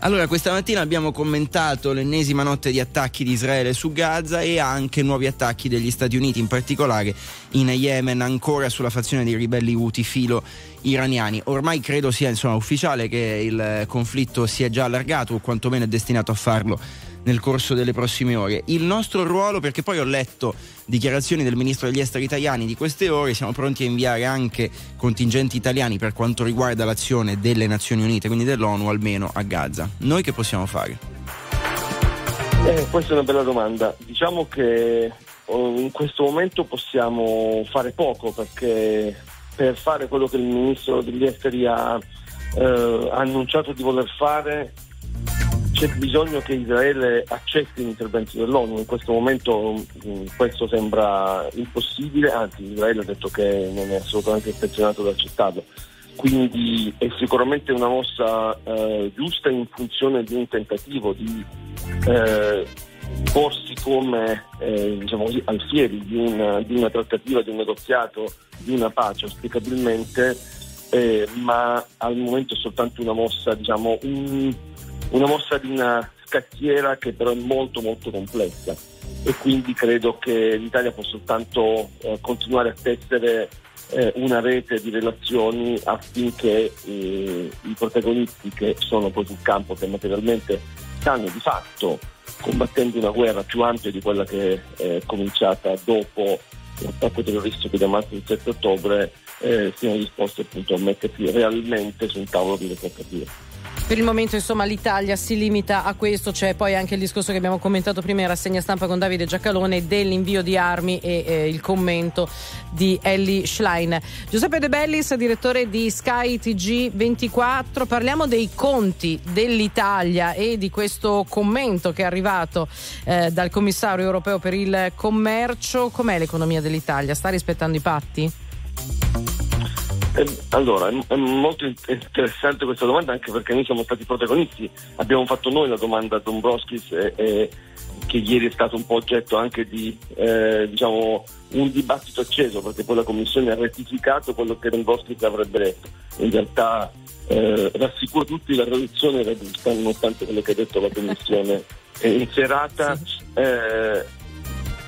Allora, questa mattina abbiamo commentato l'ennesima notte di attacchi di Israele su Gaza e anche nuovi attacchi degli Stati Uniti, in particolare in Yemen, ancora sulla fazione dei ribelli Houthi filo iraniani. Ormai credo sia insomma, ufficiale che il conflitto si è già allargato o quantomeno è destinato a farlo nel corso delle prossime ore. Il nostro ruolo, perché poi ho letto dichiarazioni del ministro degli esteri italiani di queste ore, siamo pronti a inviare anche contingenti italiani per quanto riguarda l'azione delle Nazioni Unite, quindi dell'ONU almeno a Gaza. Noi che possiamo fare? Eh, questa è una bella domanda. Diciamo che oh, in questo momento possiamo fare poco perché per fare quello che il ministro degli esteri ha, eh, ha annunciato di voler fare c'è bisogno che Israele accetti l'intervento dell'ONU. In questo momento mh, questo sembra impossibile, anzi Israele ha detto che non è assolutamente intenzionato ad accettarlo. Quindi è sicuramente una mossa eh, giusta in funzione di un tentativo di eh, porsi come eh, diciamo così, alfieri di una, di una trattativa, di un negoziato, di una pace auspicabilmente, eh, ma al momento è soltanto una mossa, diciamo, un- una mossa di una scacchiera che però è molto molto complessa e quindi credo che l'Italia può soltanto eh, continuare a tessere eh, una rete di relazioni affinché eh, i protagonisti che sono poi sul campo, che materialmente stanno di fatto combattendo una guerra più ampia di quella che è cominciata dopo l'attacco terroristico di Hamas il 7 ottobre, eh, siano disposti appunto a mettersi realmente su un tavolo di trattative. Per il momento, insomma, l'Italia si limita a questo. C'è poi anche il discorso che abbiamo commentato prima in rassegna stampa con Davide Giacalone dell'invio di armi e eh, il commento di Ellie Schlein. Giuseppe De Bellis, direttore di Sky TG24. Parliamo dei conti dell'Italia e di questo commento che è arrivato eh, dal commissario europeo per il commercio. Com'è l'economia dell'Italia? Sta rispettando i patti? Eh, Allora, è, è molto in- interessante questa domanda anche perché noi siamo stati protagonisti. Abbiamo fatto noi la domanda a Dombrovskis e, e che ieri è stato un po' oggetto anche di eh, diciamo, un dibattito acceso perché poi la Commissione ha rettificato quello che Dombrovskis avrebbe detto. In realtà eh, rassicuro tutti la traduzione era giusta nonostante quello che ha detto la Commissione è [laughs] in serata.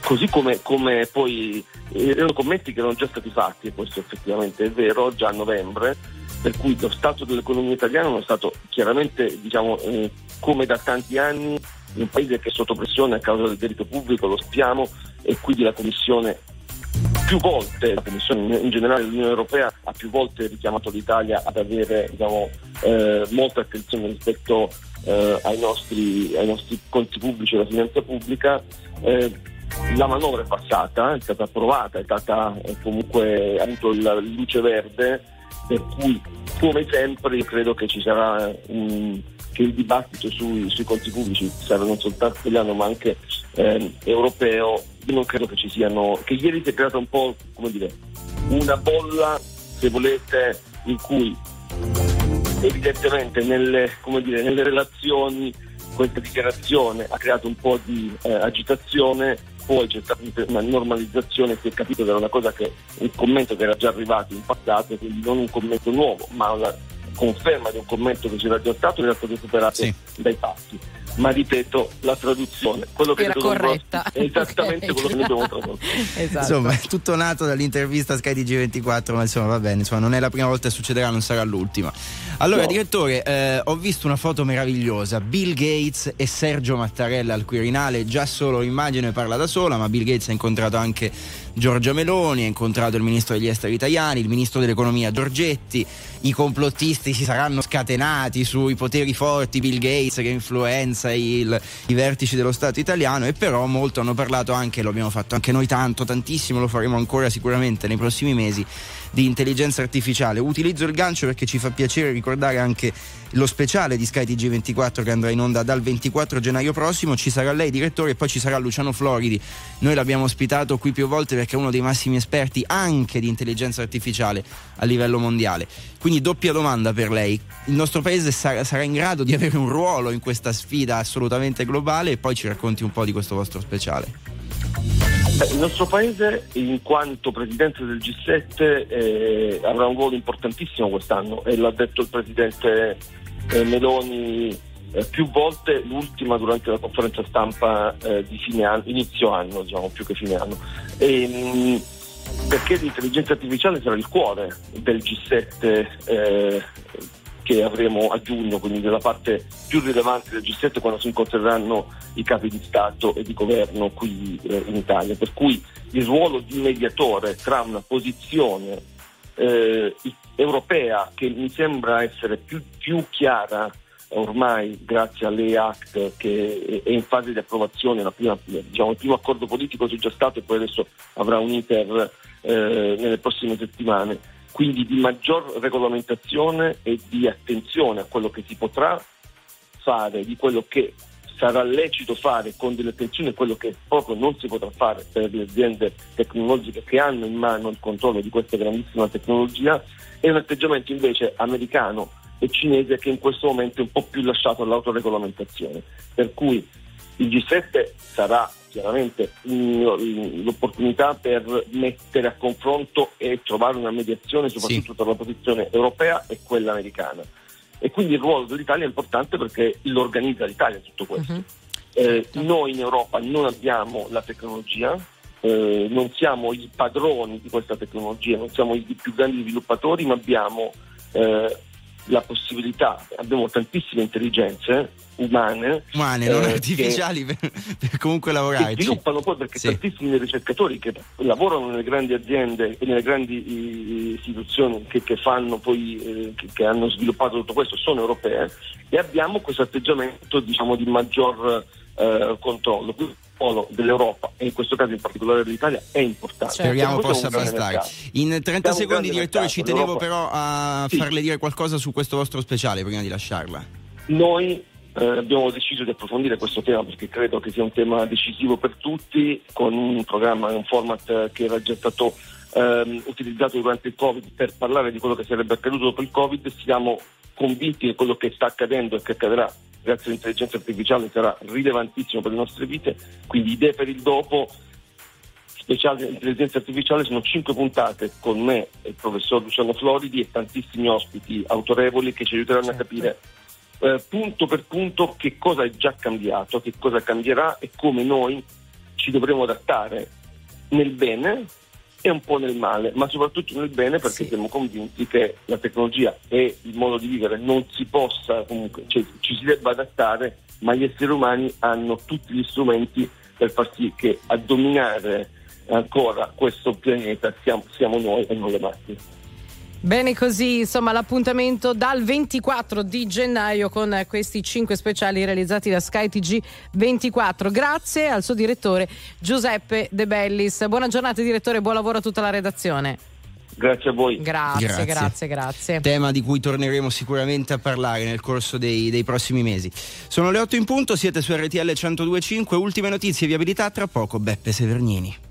Così come, come poi eh, erano commenti che erano già stati fatti, e questo effettivamente è vero, già a novembre, per cui lo stato dell'economia italiana è uno stato chiaramente, diciamo, eh, come da tanti anni, un paese che è sotto pressione a causa del debito pubblico, lo sappiamo, e quindi la Commissione più volte, la Commissione in generale l'Unione Europea ha più volte richiamato l'Italia ad avere diciamo, eh, molta attenzione rispetto eh, ai, nostri, ai nostri conti pubblici e alla finanza pubblica. Eh, la manovra è passata, è stata approvata, è stata eh, comunque ha avuto la luce verde, per cui come sempre io credo che ci sarà un, che il dibattito sui, sui conti pubblici sarà non soltanto italiano ma anche eh, europeo. Io non credo che ci siano, che ieri si è creata un po' come dire una bolla, se volete, in cui evidentemente nelle, dire, nelle relazioni questa dichiarazione ha creato un po' di eh, agitazione, poi c'è stata una normalizzazione, si è capito che era una cosa che un commento che era già arrivato in passato, quindi non un commento nuovo, ma una conferma di un commento che c'era già stato e era stato superato dai fatti. Ma ripeto, la traduzione, quello che Era corretta. È esattamente Ok, quello che noi abbiamo tradotto. [laughs] Esatto. Insomma, è tutto nato dall'intervista a Sky TG24, ma insomma va bene, insomma, non è la prima volta che succederà, non sarà l'ultima. Allora, No. direttore, eh, ho visto una foto meravigliosa, Bill Gates e Sergio Mattarella al Quirinale, già solo l'immagine parla da sola, ma Bill Gates ha incontrato anche Giorgia Meloni, ha incontrato il ministro degli esteri italiani, il ministro dell'economia Giorgetti, i complottisti si saranno scatenati sui poteri forti, Bill Gates che influenza il- i vertici dello Stato italiano e però molto hanno parlato anche, lo abbiamo fatto anche noi tanto, tantissimo, lo faremo ancora sicuramente nei prossimi mesi, di intelligenza artificiale. Utilizzo il gancio perché ci fa piacere ricordare anche lo speciale di Sky TG24 che andrà in onda dal 24 gennaio prossimo. Ci sarà lei, direttore, e poi ci sarà Luciano Floridi. Noi l'abbiamo ospitato qui più volte perché è uno dei massimi esperti anche di intelligenza artificiale a livello mondiale. Quindi doppia domanda per lei. Il nostro paese sarà, sarà in grado di avere un ruolo in questa sfida assolutamente globale e poi ci racconti un po' di questo vostro speciale. Il nostro paese, in quanto presidente del G7, eh, avrà un ruolo importantissimo quest'anno e l'ha detto il presidente eh, Meloni eh, più volte, l'ultima durante la conferenza stampa eh, di fine anno, inizio anno, diciamo più che fine anno. E, mh, perché l'intelligenza artificiale sarà il cuore del G7 eh, che avremo a giugno, quindi della parte più rilevante del G7 quando si incontreranno i capi di Stato e di governo qui eh, in Italia. Per cui il ruolo di mediatore tra una posizione eh, europea che mi sembra essere più, più chiara ormai grazie alle Act che è in fase di approvazione, prima- diciamo, il primo accordo politico c'è già stato e poi adesso avrà un iter eh, nelle prossime settimane, quindi di maggior regolamentazione e di attenzione a quello che si potrà fare, di quello che sarà lecito fare con delle attenzioni e quello che proprio non si potrà fare per le aziende tecnologiche che hanno in mano il controllo di questa grandissima tecnologia, è un atteggiamento invece americano e cinese che in questo momento è un po' più lasciato all'autoregolamentazione. Per cui il G7 sarà chiaramente l'opportunità per mettere a confronto e trovare una mediazione soprattutto tra la posizione europea e quella americana. E quindi il ruolo dell'Italia è importante perché lo organizza l'Italia tutto questo. Eh, noi in Europa non abbiamo la tecnologia, eh, non siamo i padroni di questa tecnologia, non siamo i più grandi sviluppatori, ma abbiamo eh, la possibilità, abbiamo tantissime intelligenze umane, Umane, non eh, artificiali, per, per comunque che lavorarci. sviluppano poi perché Sì. tantissimi ricercatori che lavorano nelle grandi aziende e nelle grandi istituzioni che, che fanno poi eh, che, che hanno sviluppato tutto questo sono europee e abbiamo questo atteggiamento diciamo di maggior eh, controllo. Quindi ruolo dell'Europa e in questo caso in particolare dell'Italia è importante. Speriamo Perché possa bastare. In 30 Siamo secondi, direttore, mercato, ci tenevo però a Sì. farle dire qualcosa su questo vostro speciale prima di lasciarla. Noi eh, abbiamo deciso di approfondire questo tema perché credo che sia un tema decisivo per tutti, con un programma e un format che era già stato ehm, utilizzato durante il Covid per parlare di quello che sarebbe accaduto dopo il Covid. Siamo convinti che quello che sta accadendo e che accadrà grazie all'intelligenza artificiale sarà rilevantissimo per le nostre vite, quindi idee per il dopo speciale intelligenza artificiale sono cinque puntate con me e il professor Luciano Floridi e tantissimi ospiti autorevoli che ci aiuteranno a capire eh, punto per punto che cosa è già cambiato, che cosa cambierà e come noi ci dovremo adattare nel bene e un po' nel male, ma soprattutto nel bene perché siamo convinti che la tecnologia e il modo di vivere non si possa comunque, cioè, ci si debba adattare, ma gli esseri umani hanno tutti gli strumenti per far sì che a dominare ancora questo pianeta siamo, siamo noi e non le macchine. Bene così, insomma, l'appuntamento dal 24 di gennaio con questi cinque speciali realizzati da Sky TG 24. Grazie al suo direttore Giuseppe De Bellis. Buona giornata direttore, buon lavoro a tutta la redazione. Grazie a voi. Grazie, grazie, grazie. Tema di cui torneremo sicuramente a parlare nel corso dei, dei prossimi mesi. Sono le 8 in punto, siete su RTL 1025, ultime notizie e viabilità tra poco, Beppe Severnini.